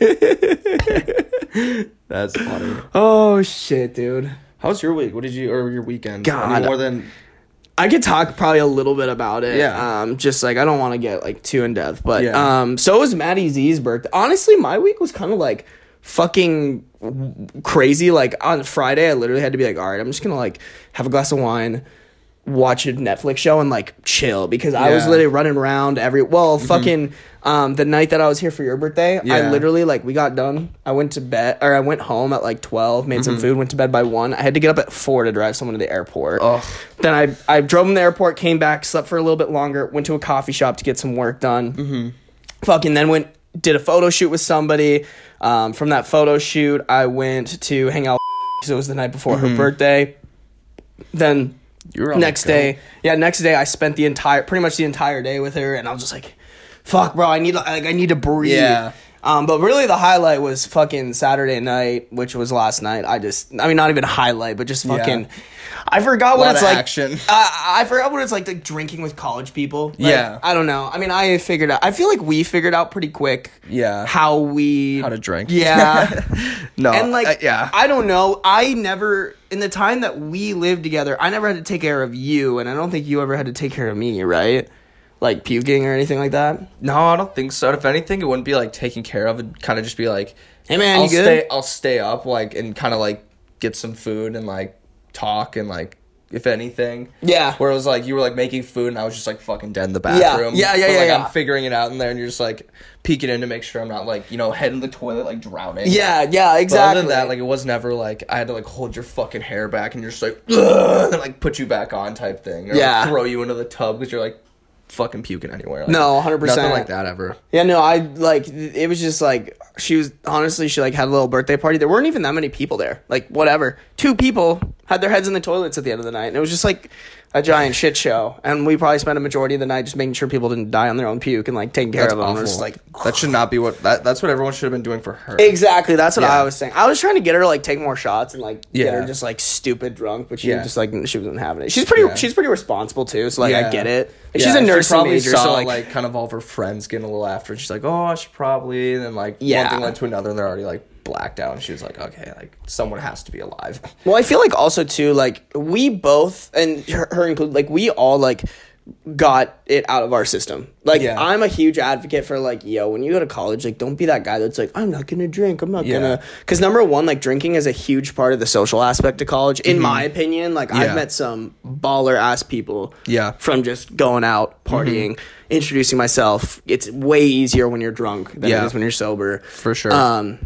That's funny. Oh shit, dude. How was your week? What did you or your weekend? God. Any more than I could talk probably a little bit about it. Yeah. Um, just like I don't want to get like too in depth, but Yeah. um, so was Maddie Z's birthday. Honestly, my week was kind of like fucking crazy. Like on Friday, I literally had to be like, all right, I'm just gonna like have a glass of wine, watch a Netflix show, and like chill because I was Yeah. Mm-hmm. literally running around every. Well, fucking. Um, the night that I was here for your birthday, I Yeah. literally like we got done. I went to bed, or I went home at like twelve, made Mm-hmm. some food, went to bed by one. I had to get up at four to drive someone to the airport. Ugh. Then I I drove him to the airport, came back, slept for a little bit longer, went to a coffee shop to get some work done. Mm-hmm. Fucking then went did a photo shoot with somebody. Um, from that photo shoot, I went to hang out because it was the night before her birthday. Then you were on next day, yeah, next day I spent the entire pretty much the entire day with her, and I was just like, "Fuck, bro, I need like I need to breathe." Yeah. Um, but really, the highlight was fucking Saturday night, which was last night. I just, I mean, not even highlight, but just fucking. I forgot what it's like. action. I I forgot what it's like, like drinking with college people. Like, Yeah. I don't know. I mean, I figured out. I feel like we figured out pretty quick. Yeah. How we How to drink. Yeah. No. and like, uh, yeah. I don't know. I never, in the time that we lived together, I never had to take care of you, and I don't think you ever had to take care of me, right? Like puking or anything like that. No, I don't think so. If anything, it wouldn't be like taken care of. It'd kind of just be like, Hey man, I'll you good? stay. I'll stay up, like, and kind of like get some food and like talk and like, if anything. Yeah. Where it was like you were like making food and I was just like fucking dead in the bathroom. Yeah, yeah, But, yeah, like, yeah. I'm figuring it out in there, and you're just like peeking in to make sure I'm not like you know head in the toilet like drowning. Yeah, yeah, But exactly. other than that, like it was never like I had to like hold your fucking hair back and you're just like Ugh, and like put you back on type thing. Or, like, Yeah. throw you into the tub because you're like fucking puking anywhere. Like, No, 100%. Nothing like that ever. Yeah, no, I like it was just like she was honestly she like had a little birthday party. There weren't even that many people there. Like whatever. Two people had their heads in the toilets at the end of the night. And it was just like a giant shit show. And we probably spent a majority of the night just making sure people didn't die on their own puke and like taking care That's of them. awful. Just like that should not be what that. That's what everyone should have been doing for her. Exactly. That's what Yeah. I was saying. I was trying to get her to like take more shots and like get her just like stupid drunk, but she Yeah. just like she wasn't having it. She's pretty. Yeah. She's pretty responsible too. So like I get it. Yeah, she's a she nursing probably major, Saw, so like, like, kind of all of her friends getting a little after, and she's like, "Oh, I should probably." And then like Yeah. one thing led to another, and they're already like blacked out. And she was like, "Okay, like someone has to be alive." Well, I feel like also too, like we both and her, her included, like we all like got it out of our system. Like Yeah. I'm a huge advocate for like, yo, when you go to college, like don't be that guy that's like, I'm not gonna drink, I'm not Yeah. gonna. Because number one, like drinking is a huge part of the social aspect of college, in my opinion. Like Mm-hmm. Yeah. I've met some baller ass people, Yeah. from just going out partying, introducing myself. It's way easier when you're drunk than it is when you're sober. For sure. Um,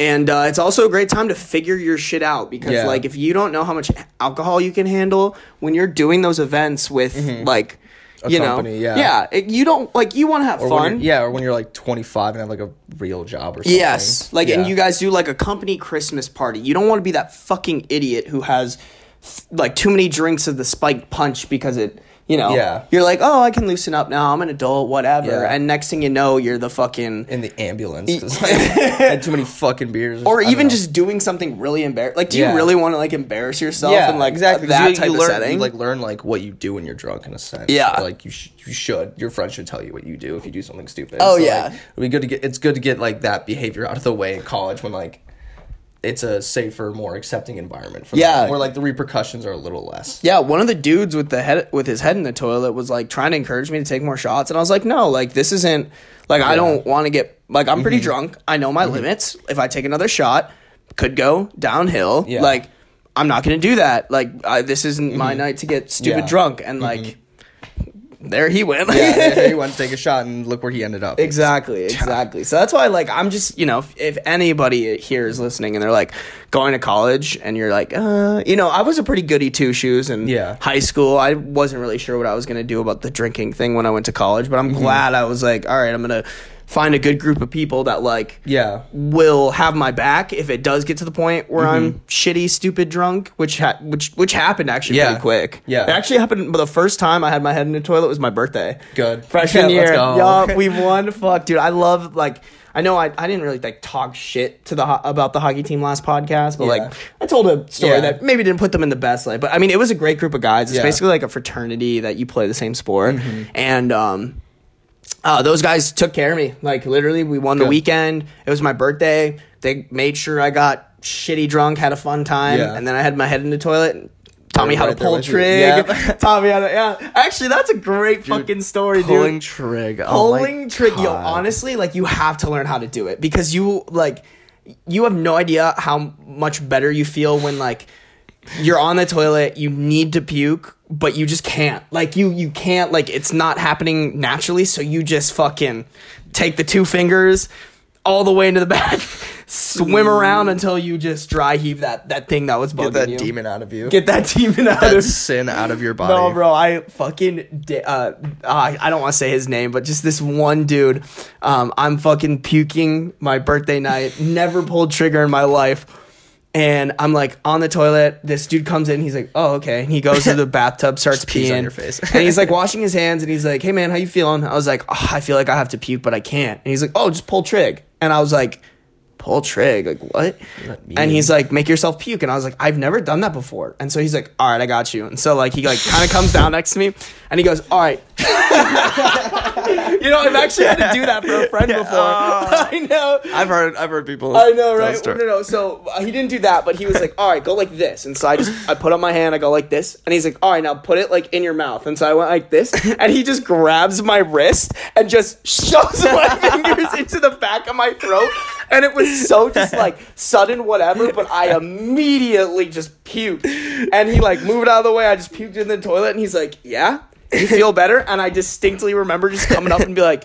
and uh, it's also a great time to figure your shit out because, Yeah. like, if you don't know how much alcohol you can handle when you're doing those events with, like, Mm-hmm. A you company, know, yeah. yeah, it, you don't like you want to have Or fun, yeah, or when you're like 25 and have like a real job or something. Yes, like, and you guys do like a company Christmas party. You don't want to be that fucking idiot who has f- like too many drinks of the spiked punch because it, you know, Yeah. You're like, oh, I can loosen up now. I'm an adult, whatever. Yeah. And next thing you know, you're the fucking in the ambulance 'cause, like, had too many fucking beers, or don't even just doing something really embarrassing. Like, do Yeah. you really want to like embarrass yourself yeah, in like exactly that you, type you of learn, setting? You like learn like what you do when you're drunk in a sense. Yeah. like you sh- you should. Your friends should tell you what you do if you do something stupid. Oh, like, yeah. it'd be good to get. It's good to get like that behavior out of the way in college when like it's a safer, more accepting environment for Yeah. them, where like the repercussions are a little less. yeah, one of the dudes with the head with his head in the toilet was like trying to encourage me to take more shots, and I was like, no, like this isn't like I don't want to get like I'm Mm-hmm. pretty drunk. I know my limits. If I take another shot, could go downhill. Yeah. Like I'm not gonna do that. Like I, this isn't my night to get stupid Mm-hmm. Yeah. drunk, and like there he went. Yeah, he went to take a shot and look where he ended up. Exactly, exactly. So that's why, like, I'm just, you know, if, if anybody here is listening and they're like going to college and you're like, uh, you know, I was a pretty goody two shoes in Yeah. high school. I wasn't really sure what I was going to do about the drinking thing when I went to college, but I'm Mm-hmm. glad I was like, all right, I'm going to find a good group of people that, like, Yeah. will have my back if it does get to the point where I'm Mm-hmm. shitty, stupid drunk, which ha- which which happened actually Yeah. pretty quick. Yeah. it actually happened. But the first time I had my head in the toilet was my birthday. Good. freshman Yeah, year. Yup, we won. Fuck, dude, I love like. I know I, I didn't really like talk shit to the ho- about the hockey team last podcast, but Yeah. like I told a story Yeah. that maybe didn't put them in the best light. But I mean, it was a great group of guys. It's Yeah. basically like a fraternity that you play the same sport, Mm-hmm. and um, uh, those guys took care of me. Like literally, we won the Good. weekend. It was my birthday. They made sure I got shitty drunk, had a fun time, Yeah. and then I had my head in the toilet. And taught me how Right to pull trig. Yeah. taught me how to yeah. Actually, that's a great fucking story, dude. Pulling dude. trig. Oh my Pulling trig, yo. Honestly, like you have to learn how to do it because you like you have no idea how much better you feel when like you're on the toilet, you need to puke, but you just can't. Like you you can't like it's not happening naturally, so you just fucking take the two fingers all the way into the back, swim around until you just dry heave that that thing that was bugging Get that you. demon out of you. Get that demon out that of sin out of your body. no, bro, I fucking di- uh, uh I don't want to say his name, but just this one dude. Um, I'm fucking puking my birthday night. Never pulled trigger in my life. And I'm like on the toilet. This dude comes in. He's like, "Oh, okay." And he goes to the bathtub, starts peeing. on your face. and he's like washing his hands. And he's like, "Hey, man, how you feeling?" I was like, oh, "I feel like I have to puke, but I can't." And he's like, "Oh, just pull trig." And I was like, "Pull trig? Like what?" And he's like, "Make yourself puke." And I was like, "I've never done that before." And so he's like, "All right, I got you." And so like he like kind of comes down next to me, and he goes, "All right." you know, I've actually had to do that for a friend before. I know. I've heard I've heard people. I know, right? story- No, no. So uh, he didn't do that, but he was like, "All right, go like this." And so I just I put up my hand, I go like this, and he's like, "All right, now put it like in your mouth." And so I went like this, and he just grabs my wrist and just shoves my fingers into the back of my throat, and it was so just like sudden whatever, but I immediately just puked, and he like moved out of the way. I just puked in the toilet, and he's like, "Yeah, you feel better?" And I distinctly remember just coming up and be like,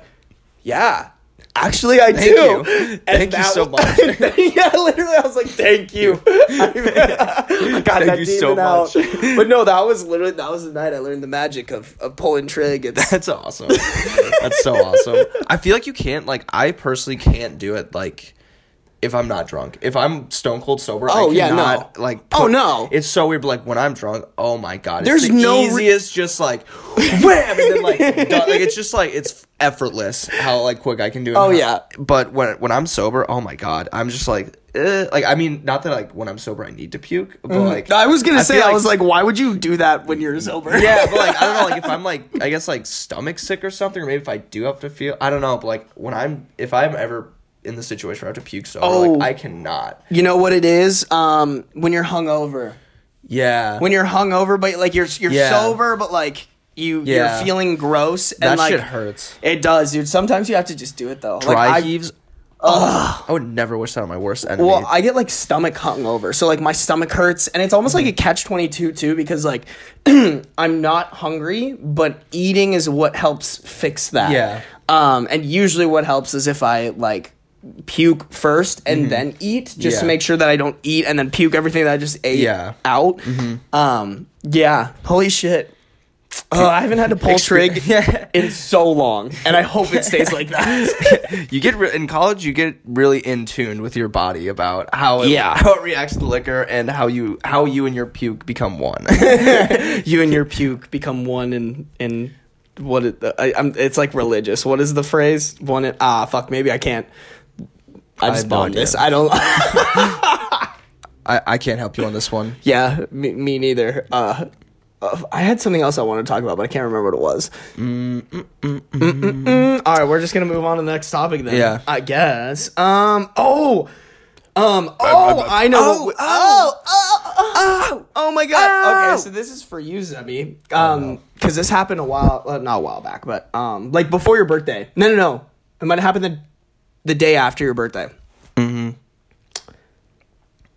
"Yeah." Actually, I Thank do. you. Thank you so was- much. yeah, literally, I was like, "Thank you." I got Thank that you so out. much. But no, that was literally that was the night I learned the magic of, of pulling trig. It's, That's awesome. That's so awesome. I feel like you can't like I personally can't do it like if I'm not drunk. If I'm stone cold sober, Oh, I yeah, no. cannot, like Oh, no. It's so weird, but like when I'm drunk, oh my god. It's There's the no re- just like wham and then like done. like it's just like it's effortless how like quick I can do it. Oh, How- yeah. But when when I'm sober, oh my god, I'm just like eh. like I mean not that like when I'm sober I need to puke, but like Mm-hmm. I was gonna say, feel I was like, why would you do that when you're sober? yeah, but like I don't know, like if I'm like I guess like stomach sick or something, or maybe if I do have to feel I don't know, but like when I'm if I'm ever in the situation where I have to puke so Oh. like I cannot. you know what it is? Um, when you're hungover, Yeah. when you're hungover, but like you're you're Yeah. sober, but like you Yeah. you're feeling gross and that like shit hurts. it does, dude. Sometimes you have to just do it though. Dry like, I, heaves. Oh, I would never wish that on my worst enemy. Well, I get like stomach hungover, so like my stomach hurts, and it's almost Mm-hmm. like a catch twenty two too, because like I'm not hungry, but eating is what helps fix that. Yeah. Um, and usually what helps is if I like puke first and then eat, just to Mm-hmm. Make sure that I don't eat and then puke everything that I just ate Yeah. Mm-hmm. out. Um, yeah, holy shit. Oh, I haven't had to pull trig Yeah. in so long, and I hope it stays like that. you get re- in college, you get really in tune with your body about how it, Yeah. how it reacts to liquor and how you how you and your puke become one. you and your puke become one in in what it, I, I'm, it's like religious. What is the phrase? One in, ah fuck. Maybe I can't. I just no bombed idea. this. I don't. I, I can't help you on this one. yeah, me, me neither. Uh, uh, I had something else I wanted to talk about, but I can't remember what it was. Mm-mm-mm. All right, we're just gonna move on to the next topic then. Yeah. I guess. Um. Oh. Um. Oh, I know. oh, what- oh, oh, oh, oh my god. Okay, so this is for you, Zebby. Um, because this happened a while, uh, not a while back, but um, like before your birthday. No, no, no. It might have happened the the day after your birthday. Mm-hmm.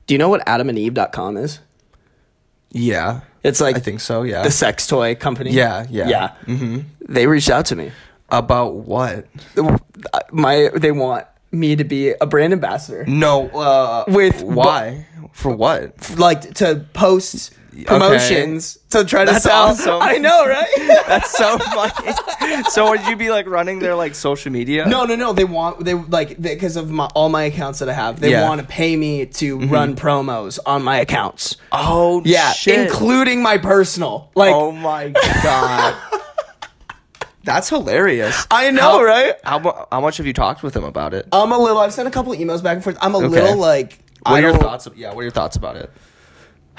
Do you know what AdamandEve.com is? Yeah, It's like I think so. Yeah. the sex toy company. Yeah, yeah. yeah. Mm-hmm. They reached out to me. About what? My they want me to be a brand ambassador, No. Uh, With- why? For what? like to post promotions to try to That's sell. awesome. I know, right? That's so funny. so would you be like running their like social media? no, no, no. They want they like because of my all my accounts that I have. They Yeah. want to pay me to mm-hmm. run promos on my accounts. Oh Yeah, shit. including my personal. Like oh my god. That's hilarious. I know, How- right? How, mu- how much have you talked with him about it? I'm a little. I've sent a couple emails back and forth. I'm a little like. What are your thoughts? Yeah, what are your thoughts about it?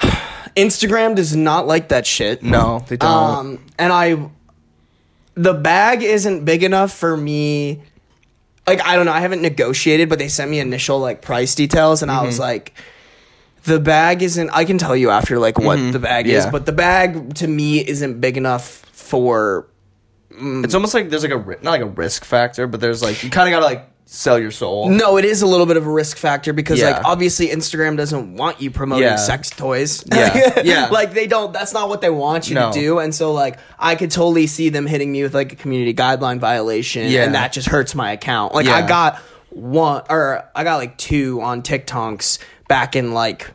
Instagram does not like that shit. No, they don't. Um, and I, the bag isn't big enough for me. Like I don't know, I haven't negotiated, but they sent me initial like price details, and I was Mm-hmm. like, the bag isn't. I can tell you after like what the bag is, but the bag to me isn't big enough for. It's almost like there's like a not like a risk factor, but there's like you kind of gotta like sell your soul. No, it is a little bit of a risk factor because Yeah. like obviously Instagram doesn't want you promoting Yeah. sex toys. Yeah. Yeah. like they don't. That's not what they want you No. to do. And so like I could totally see them hitting me with like a community guideline violation, Yeah. and that just hurts my account. Like I Yeah. got one or I got like two on TikToks back in like.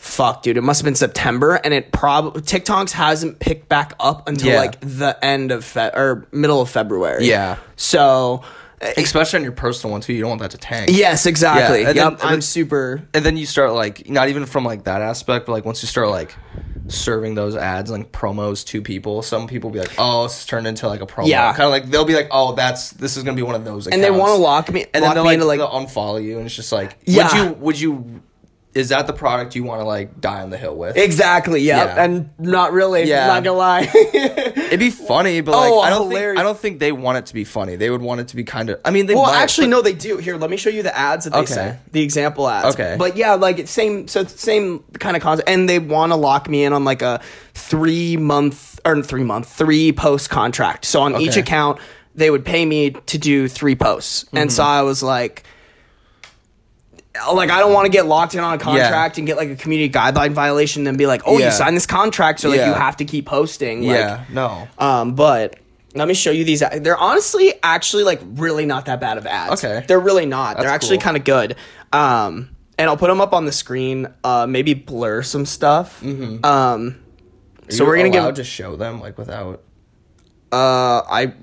Fuck, dude! It must have been September, and it probably TikToks hasn't picked back up until Yeah. like the end of Fe- or middle of February. Yeah. So, Uh, Especially on your personal one too. You don't want that to tank. yes, exactly. Yeah, yep, then- I'm super. and then you start like not even from like that aspect, but like once you start like serving those ads like promos to people, some people be like, "Oh, it's turned into like a promo." Yeah. kind of like they'll be like, "Oh, that's this is gonna be one of those." and they want to lock me and lock then they'll like, into like they'll unfollow you, and it's just like, Yeah. would you would you is that the product you want to like die on the hill with? exactly yeah. Yeah. and not really Yeah. not gonna lie It'd be funny, but like Oh, I don't hilarious. think I don't think they want it to be funny. They would want it to be kind of. I mean, they well might, actually but- no they do here let me show you the ads that they Okay. say the example ads Okay. but yeah like it's same so it's same kind of concept and they want to lock me in on like a three month or three month three post contract so on each account they would pay me to do three posts and Mm-hmm. so i was like like I don't want to get locked in on a contract and get like a community guideline violation and be like, oh, Yeah. you signed this contract, so like Yeah. you have to keep posting. Like, Yeah, no. Um, but let me show you these. They're honestly actually like really not that bad of ads. Okay. They're really not. They're actually cool. kind of good. Um, and I'll put them up on the screen. Uh, maybe blur some stuff. Um, Are so we're gonna give. to show them like without. Uh, I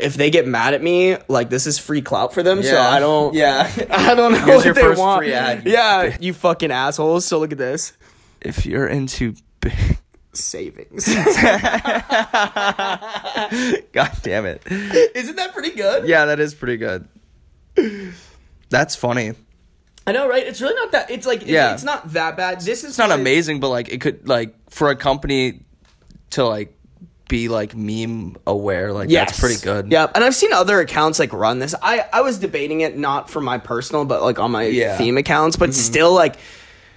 if they get mad at me, like this is free clout for them. So I don't. Yeah. I don't know Here's what your they first want. free ad, Yeah, you fucking assholes. So look at this If you're into big. savings. God damn it. Isn't that pretty good? Yeah, that is pretty good. That's funny. I know, right? It's really not that. It's like Yeah. it's not that bad. This is not amazing, but like it could like for a company to like be like meme aware, like that's pretty good. Yep. And I've seen other accounts like run this. I I was debating it not for my personal, but like on my Yeah. Mm-hmm. theme accounts. But still, like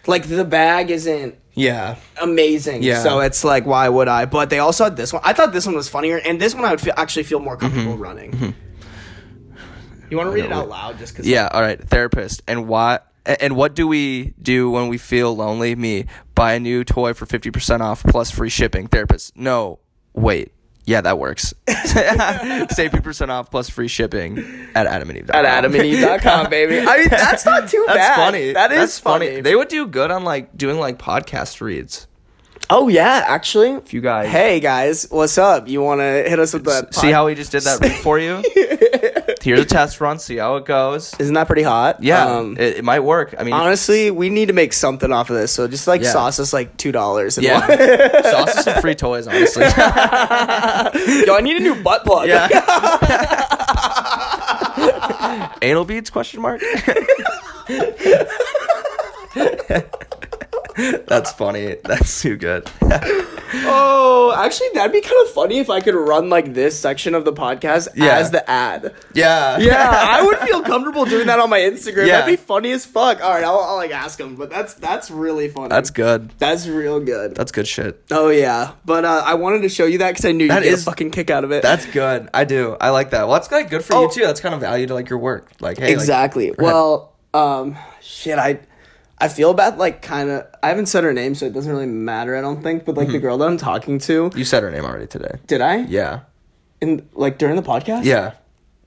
like the bag isn't Yeah. amazing. Yeah. So it's like, why would I? But they also had this one. I thought this one was funnier, and this one I would feel, actually feel more comfortable Mm-hmm. running. You want to read it out loud, just because? Yeah, all right. Therapist. And what and what do we do when we feel lonely? Me, buy a new toy for 50% off plus free shipping. Therapist. No. Wait. Yeah, that works. Save 50% off plus free shipping at adamandeve.com. At adamandeve.com, baby. I mean, that's not too bad. That's bad. funny. That is That's funny. They would do good on like doing like podcast reads. Oh yeah, actually. If you guys Hey guys, what's up? You want to hit us with that? see how we just did that read for you? Here's a test run. See how it goes. Isn't that pretty hot? Yeah, Um, it, it might work. I mean, honestly, we need to make something off of this. So just like Yeah. sauce us like two dollars. yeah, sauce is some free toys. Honestly, Yo, I need a new butt plug. yeah. Anal beads? Question mark. That's funny. That's too good. Oh, actually, that'd be kind of funny if I could run like this section of the podcast Yeah. as the ad. Yeah. Yeah, I would feel comfortable doing that on my Instagram. Yeah. That'd be funny as fuck. All right, I'll, I'll like ask him, but that's that's really funny. That's good. that's real good. That's good shit. oh yeah, but uh, I wanted to show you that because I knew That you'd get a fucking kick out of it. That's good. I do. I like that. Well, that's like good for Oh. you too. That's kind of value to like your work. Like, hey, like- exactly. well, um, shit, I. I feel bad, like, kind of. I haven't said her name, so it doesn't really matter, I don't think. But, like, the girl that I'm talking to, you said her name already today. did I? Yeah. In, like, during the podcast? Yeah.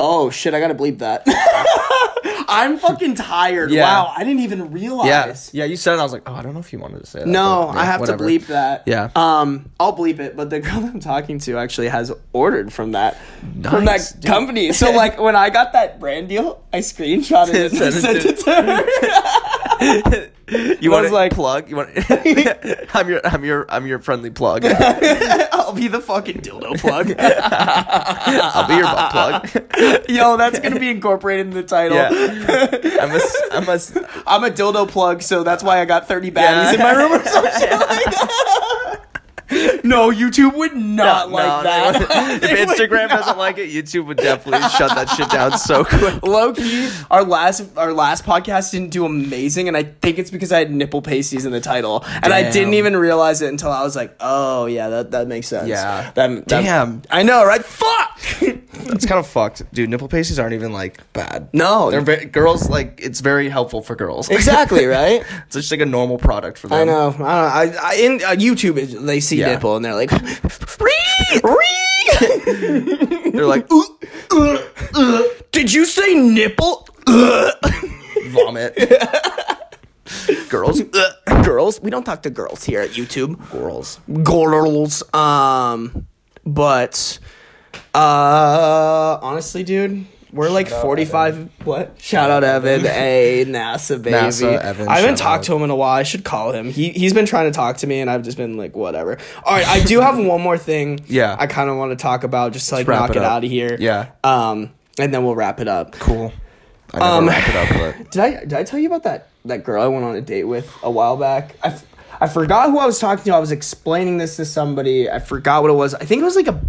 Oh shit! I gotta bleep that. I'm fucking tired. Yeah. Wow, I didn't even realize. Yeah. yeah, You said it. I was like, oh, I don't know if you wanted to say that. No, but, yeah, I have whatever. to bleep that. Yeah. Um, I'll bleep it, but the girl that I'm talking to actually has ordered from that from that dude. company. So like when I got that brand deal, I screenshotted it and sent it it to her. You want to like- plug? You want? I'm your. I'm your. I'm your friendly plug. I'll be the fucking dildo plug. I'll be your butt plug. Yo, that's gonna be incorporated in the title. Yeah. I'm a. I'm a. I'm a dildo plug, so that's why I got 30 baddies Yeah. in my room or some shit like that. No, YouTube would not like No, that. if Instagram doesn't like it, YouTube would definitely shut that shit down so quick. Low key, our last our last podcast didn't do amazing, and I think it's because I had nipple pasties in the title, and I didn't even realize it until I was like, oh yeah, that that makes sense. Yeah. that, that- Damn. I know, right? Fuck. That's kind of fucked, dude. Nipple pasties aren't even like bad. No. they're very, girls like it's very helpful for girls. exactly right. it's just like a normal product for them. I know. I know. I, I in uh, YouTube they see Yeah. nipple and they're like, "Ree, ree." They're like Ooh, uh, uh, Did you say nipple? Uh. vomit. girls, girls, we don't talk to girls here at YouTube. girls. girls. Um, but uh, honestly, dude, we're like forty five. What? Shout out Evan, a NASA baby. NASA, Evan, I haven't talked out. to him in a while. I should call him. He he's been trying to talk to me, and I've just been like, whatever. All right, I do have one more thing. Yeah. I kind of want to talk about just to like knock it it, out of here. Yeah. Um, and then we'll wrap it up. Cool. I never Um, wrap it up, but Did I did I tell you about that that girl I went on a date with a while back? I, f- I forgot who I was talking to. I was explaining this to somebody. I forgot what it was. I think it was like a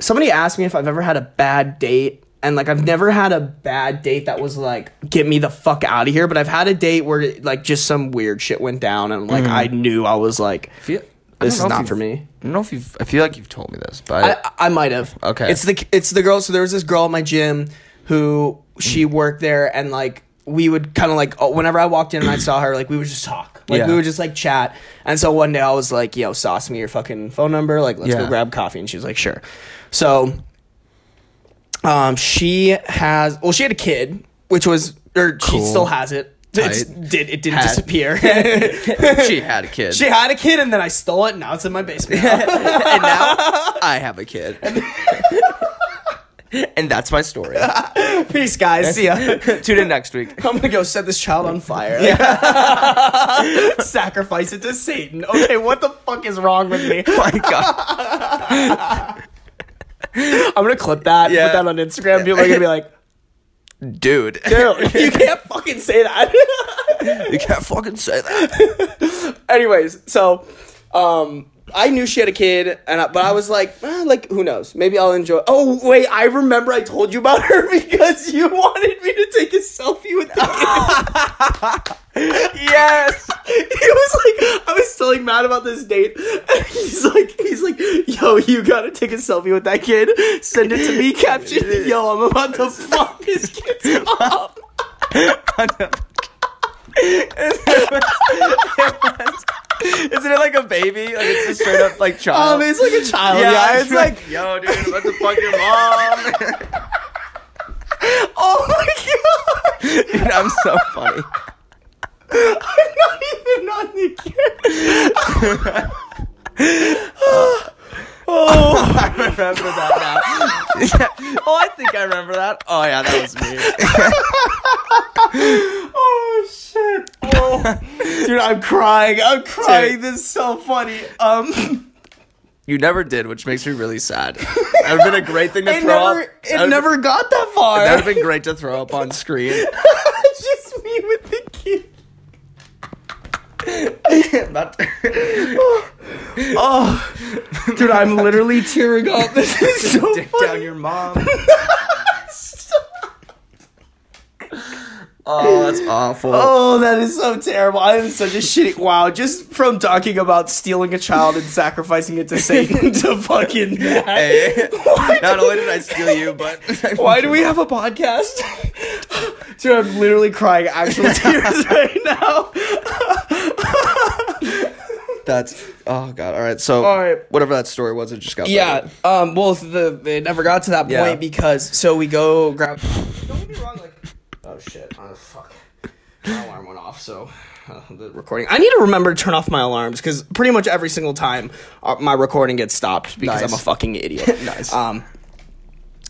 somebody asked me if I've ever had a bad date. And like I've never had a bad date that was like get me the fuck out of here, but I've had a date where like just some weird shit went down and like mm-hmm. I knew I was like feel, I this is don't know if not for me. I don't know if you've. I feel like you've told me this, but I, I might have. Okay. It's the it's the girl. So there was this girl at my gym who she mm. worked there, and like we would kind of like oh, whenever I walked in and I saw her, like we would just talk, like Yeah. we would just like chat. And so one day I was like, "Yo, sauce me your fucking phone number. Like, let's Yeah. go grab coffee." And she was like, "Sure." So, um, she has well, she had a kid, which was or she still has it. It's, did it didn't Had. disappear? she had a kid, she had a kid, and then I stole it. And now it's in my basement. and now I have a kid, and that's my story. Peace, guys. See ya. Tune in next week. I'm gonna go set this child on fire. Sacrifice it to Satan. Okay, what the fuck is wrong with me? my God, I'm gonna clip that, Yeah. put that on Instagram. People are gonna be like, dude, dude, you can't fucking say that. you can't fucking say that. Anyways, so um I knew she had a kid, and I, but I was like, eh, like who knows? Maybe I'll enjoy. Oh wait, I remember I told you about her because you wanted me to take a selfie with the kid. yes, he was like, I was like mad about this date, and he's like, he's like, yo, you gotta take a selfie with that kid. Send it to me. Caption, yo, I'm about to fuck his kid's mom. Isn't it like a baby? Like it's just straight up like child. Um, it's like a child. Yeah, yeah it's like, yo, dude, about to fuck your mom. oh my god. dude, I'm so funny. I'm not even on the camera. oh, I remember that now. oh, I think I remember that. Oh yeah, that was me. oh shit. Oh. Dude, I'm crying. I'm crying. This is so funny. Um You never did, which makes me really sad. That would have been a great thing to it throw never up. it never got that far. That would have been great to throw up on screen. it's just me with the kid. Not- Oh, dude, I'm literally tearing up. This is so dick funny. down your mom. Oh, that's awful. Oh, that is so terrible. I am such a shitty. Wow, just from talking about stealing a child and sacrificing it to Satan to fucking that. Hey, not only did I steal you, but Why do we have a podcast? Dude, I'm literally crying actual tears right now. That's oh god. All right, so All right. whatever that story was, it just got Yeah, better. um, well, the it never got to that point Yeah. because so we go grab. Don't get me wrong, like, shit, oh fuck, my alarm went off. So uh, the recording. I need to remember to turn off my alarms because pretty much every single time uh, my recording gets stopped because I'm a fucking idiot. Nice. Um.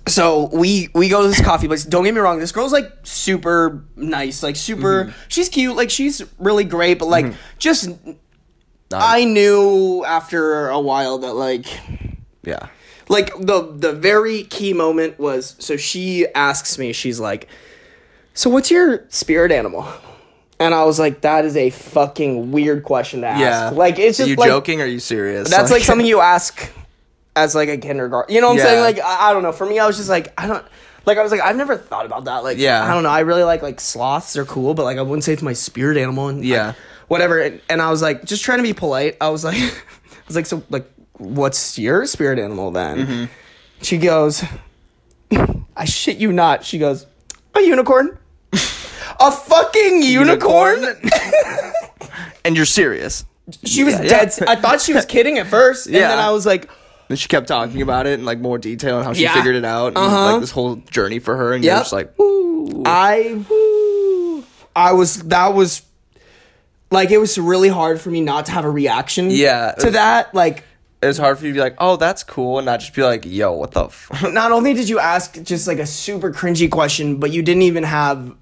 So we we go to this coffee place. Don't get me wrong. This girl's like super nice, like super. Mm-hmm. She's cute, like she's really great, but like just Um, I knew after a while that like yeah. like the the very key moment was so she asks me she's like so what's your spirit animal And I was like, that is a fucking weird question to ask. Yeah. Like it's Are just you like joking or are you serious? that's like something you ask as like a kindergarten. You know what I'm Yeah. saying? Like I, I don't know. For me, I was just like I don't. Like I was like I've never thought about that. Like Yeah. I don't know. I really like like sloths. They're cool, but like I wouldn't say it's my spirit animal. And Yeah. like, whatever. And, and I was like just trying to be polite. I was like I was like so like what's your spirit animal then? Mm-hmm. She goes, I shit you not. She goes, a unicorn. A fucking unicorn. and you're serious. She was Yeah. dead. I thought she was kidding at first, and Yeah. then I was like, And she kept talking about it in like more detail and how she Yeah. figured it out and Uh-huh. like this whole journey for her. And Yep. you're just like, Ooh. I, I was that was like it was really hard for me not to have a reaction. Yeah. to that. Like, it was hard for you to be like, oh, that's cool, and not just be like, yo, what the f not only did you ask just like a super cringy question, but you didn't even have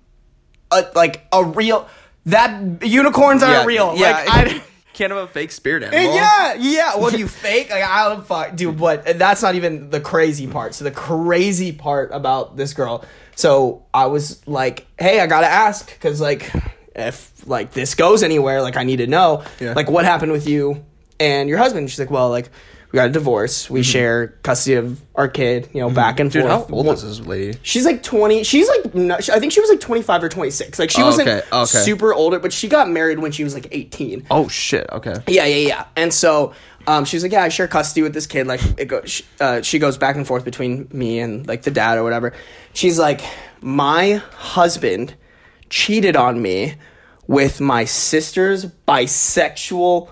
a like a real that unicorns aren't real. Yeah, like, I. can't have a fake spirit animal. Yeah, yeah. What do you fake? Like I don't fuck, dude. But that's not even the crazy part. So the crazy part about this girl. So I was like, hey, I gotta ask because like if like this goes anywhere, like I need to know, Yeah. like what happened with you and your husband. She's like, well, like we got a divorce. We share custody of our kid. You know, back and Dude, how forth. old is this lady? She's like 20. She's like, no, I think she was like 25 or 26. Like she Oh, wasn't okay, okay. super older, but she got married when she was like 18. Oh shit. Okay. Yeah, yeah, yeah. And so um, she was like, "Yeah, I share custody with this kid. Like, it. She, uh, she goes back and forth between me and like the dad or whatever." She's like, "My husband cheated on me with my sister's bisexual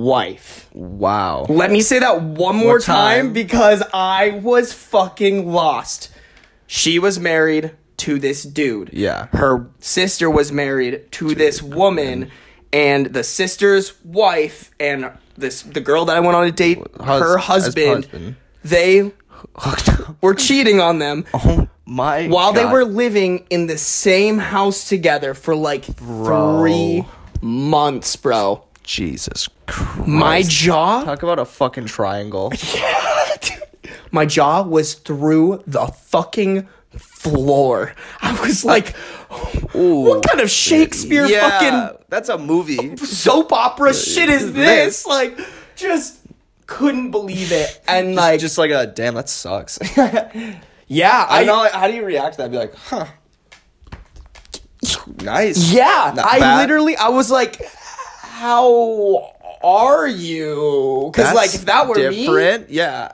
wife." Wow. Let me say that one more time? time? because I was fucking lost. She was married to this dude. Yeah. Her sister was married to, this woman, and the sister's wife and this the girl that I went on a date, Hus- her husband, husband. they were cheating on them Oh my. while they were living in the same house together for like Bro. three months, bro. Jesus Christ. My jaw Talk about a fucking triangle. Yeah, My jaw was through the fucking floor. I was like, what kind of Shakespeare fucking that's a movie. soap opera shit is this? Like, just couldn't believe it. And like, Just like a damn, that sucks. yeah, I I, know. How do you react to that? Be like, huh? Nice. yeah, Not I bad. literally, I was like, how are you? Because like, if that were me, different, yeah.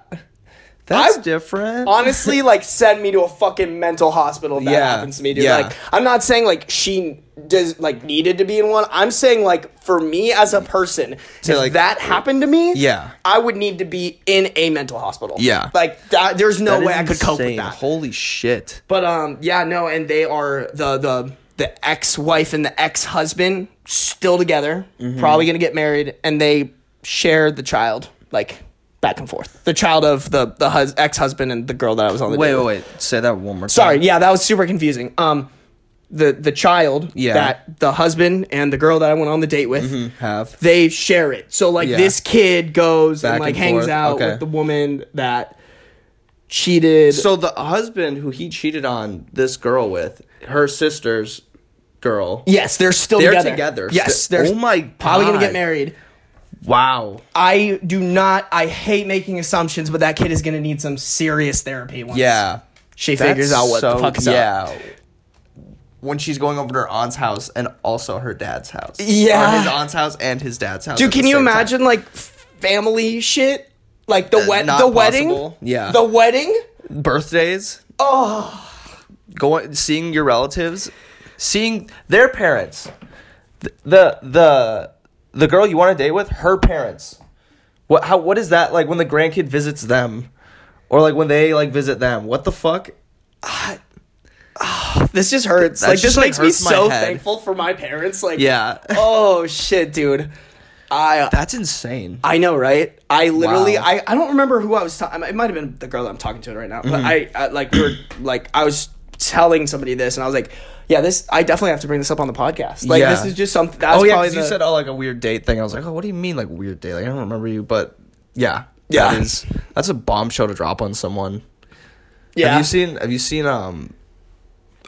That's I- different. honestly like send me to a fucking mental hospital if that Yeah, happens to me dude yeah. like i'm not saying like she does like needed to be in one i'm saying like for me as a person if like- that happened to me Yeah. i would need to be in a mental hospital Yeah. like that, there's no That way i could cope with that Holy shit. but um yeah no and they are the the the ex-wife and the ex-husband still together Mm-hmm. probably gonna get married and they share the child like back and forth the child of the the hus- ex-husband and the girl that i was on the Wait, date wait, wait. Say that one more time. Sorry, yeah, that was super confusing. Um, the the child Yeah. that the husband and the girl that I went on the date with, Have. they share it. So like Yeah. this kid goes Back and like and hangs forth, out okay. with the woman that cheated. So the husband who he cheated on this girl with, her sister's girl. yes, they're still They're together. together. Yes, they're oh my probably gonna get married. Wow. I do not. I hate making assumptions, but that kid is gonna need some serious therapy. Once Yeah. she figures out what the so- fuck is up. yeah. When she's going over to her aunt's house and also her dad's house. Yeah. Or his aunt's house and his dad's house. Dude, can you same time. imagine like family shit? Like the Uh, wed- the wedding. Yeah. the wedding. birthdays? Oh. Going seeing your relatives, seeing their parents. Th- The the the girl you want to date with, her parents. What how what is that like when the grandkid visits them? Or like when they like visit them. What the fuck? This just hurts. Like this like, makes me so head. thankful for my parents. Like, Yeah. oh shit, dude. I That's insane. I know, right? I literally, Wow. I, I don't remember who I was talking. It might have been the girl that I'm talking to right now. Mm-hmm. But I, I like we were like I was telling somebody this, and I was like, yeah, this I definitely have to bring this up on the podcast. Like Yeah. this is just something. That's oh yeah, probably because you said oh like a weird date thing. I was like, oh, what do you mean like weird date? Like I don't remember you, but yeah, Yeah. that is that's a bombshell to drop on someone. yeah. Have you seen Have you seen um,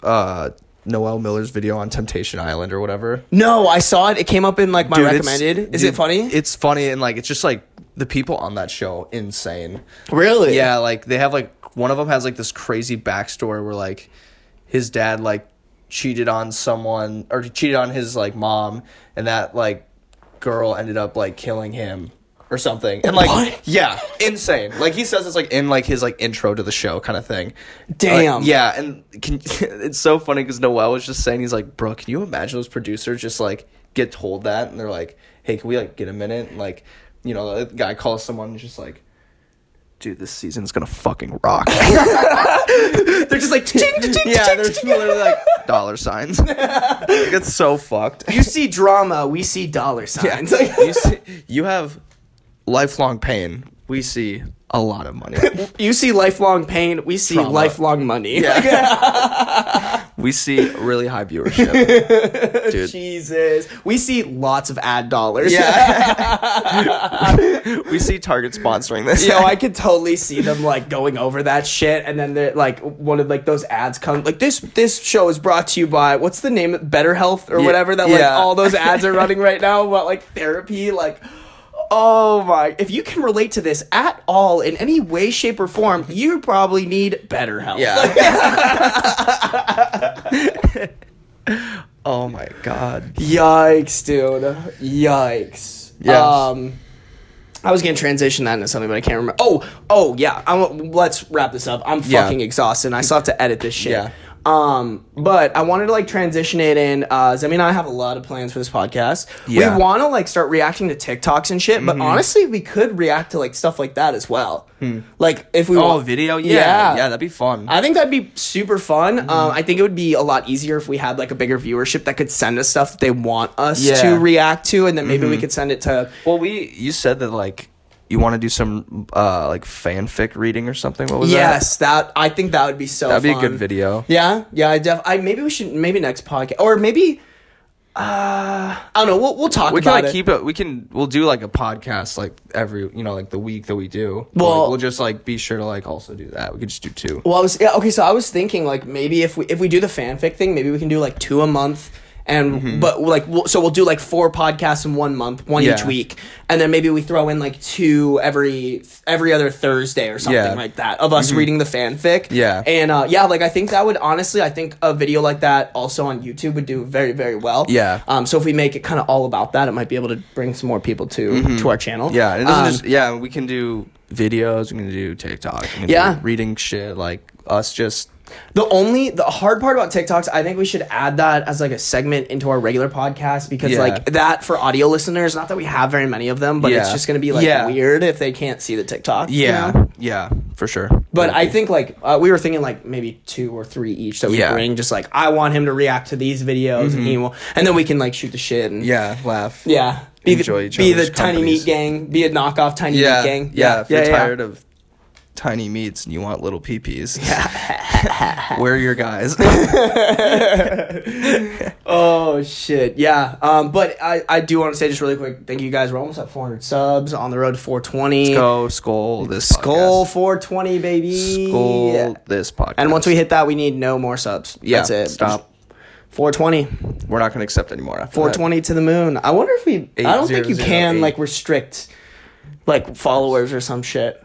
uh, Noel Miller's video on Temptation Island or whatever? No, I saw it. It came up in like my Dude, recommended. Is dude, it funny? It's funny and like it's just like the people on that show insane. really? Yeah, like they have like one of them has like this crazy backstory where like his dad like cheated on someone or cheated on his like mom and that like girl ended up like killing him or something. And like What? yeah, insane. Like he says it's like in like his like intro to the show kind of thing. Damn. Yeah, and can, it's so funny cuz Noel was just saying he's like, "Bro, can you imagine those producers just like get told that and they're like, "Hey, can we like get a minute?" And like, you know, the guy calls someone and just like Dude, this season's gonna fucking rock. They're just like ching, ching, ching, yeah, they're literally like dollar signs. like, it's so fucked. You see drama, we see dollar signs. you see, you have lifelong pain. We see a lot of money. you see lifelong pain, we see Trauma. lifelong money. We see really high viewership, dude. Jesus. We see lots of ad dollars. Yeah, we see Target sponsoring this. Yo, I could totally see them like going over that shit, and then they're like one of like those ads come like this. This show is brought to you by what's the name? Better Health or Ye- whatever. That like yeah. all those ads are running right now about like therapy. Like, oh my! If you can relate to this at all in any way, shape, or form, you probably need BetterHelp. yeah. oh my god. Yikes, dude. Yikes. Yes. Um, I was gonna transition that into something, but I can't remember. Oh, oh yeah. I'm, let's wrap this up. I'm Yeah. fucking exhausted. and I still have to edit this shit. Yeah. Um, but I wanted to like transition it in. Uh, Zemi and I have a lot of plans for this podcast. Yeah. Mm-hmm. We want to like start reacting to TikToks and shit, but honestly, we could react to like stuff like that as well. Like if we Oh, want video? Yeah. Yeah. Yeah, that'd be fun. I think that'd be super fun. Mm-hmm. Um, I think it would be a lot easier if we had like a bigger viewership that could send us stuff that they want us Yeah. Mm-hmm. to react to, and then maybe we could send it to. well, we you said that like you want to do some uh like fanfic reading or something. What was that? Yes, that I think that would be so. That'd be a good video. Yeah, yeah. I def. I maybe we should maybe next podcast or maybe. Uh, I don't know. We'll we'll talk We can about like it. keep it. We can. We'll do like a podcast like every you know like the week that we do. Well- Like, we'll just like be sure to like also do that. We could just do two. Well, I was yeah, okay. So I was thinking like maybe if we if we do the fanfic thing, maybe we can do like two a month, and but like we'll, so we'll do like four podcasts in one month, one each Mm-hmm. Week, and then maybe we throw in like two every every other Thursday or something Yeah. Mm-hmm. like that of us reading the fanfic. Yeah. and uh, yeah, like I think that would honestly, I think a video like that also on YouTube would do very very well. Yeah. Um. So if we make it kind of all about that, it might be able to bring some more people to to our channel. Mm-hmm. Yeah, it doesn't Um, just yeah. We can do videos. We can do TikTok. We can do Yeah. reading shit like us just The only the hard part about TikToks, I think we should add that as like a segment into our regular podcast because Yeah. like that for audio listeners, not that we have very many of them, but it's just gonna be like Yeah. weird if they can't see the TikTok. you yeah know? yeah for sure. But I think like uh, we were thinking like maybe two or three each that we Yeah. Mm-hmm. bring. Just like I want him to react to these videos and he will, and then we can like shoot the shit and yeah laugh yeah. Be Enjoy the, each be the tiny meat gang. Be a knockoff tiny yeah meat gang. yeah. If you're yeah, yeah. tired of tiny meats and you want little peepees, we're your guys. Oh shit, yeah. Um, but I, I do want to say just really quick, thank you guys. We're almost at 400 subs on the road to 420. Go skull this Skull podcast. 420, baby. Skull this podcast. And once we hit that, we need no more subs. Yeah, That's it. stop. 420. we're not gonna accept anymore. After that. 420 to the moon. I wonder if we. I don't think you can 8008. like restrict like followers or some shit.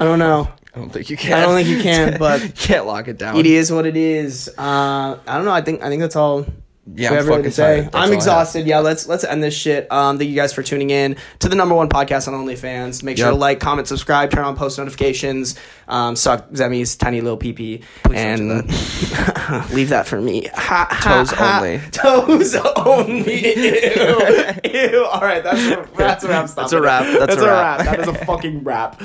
I don't know. I don't think you can. I don't think you can, but you can't lock it down. it is what it is. Uh, I don't know. I think I think that's all. Yeah, I'm fucking say. I'm exhausted. Yeah, let's let's end this shit. Um, thank you guys for tuning in to the number one podcast on OnlyFans. Make sure to like, comment, subscribe, turn on post notifications. Um, suck Zemi's tiny little pee pee, and leave that for me. Ha, ha, Toes ha. only. Toes only. Ew. Ew. All right, that's a, that's a wrap. Stop That's a wrap. That's a a wrap. wrap. That is a fucking wrap.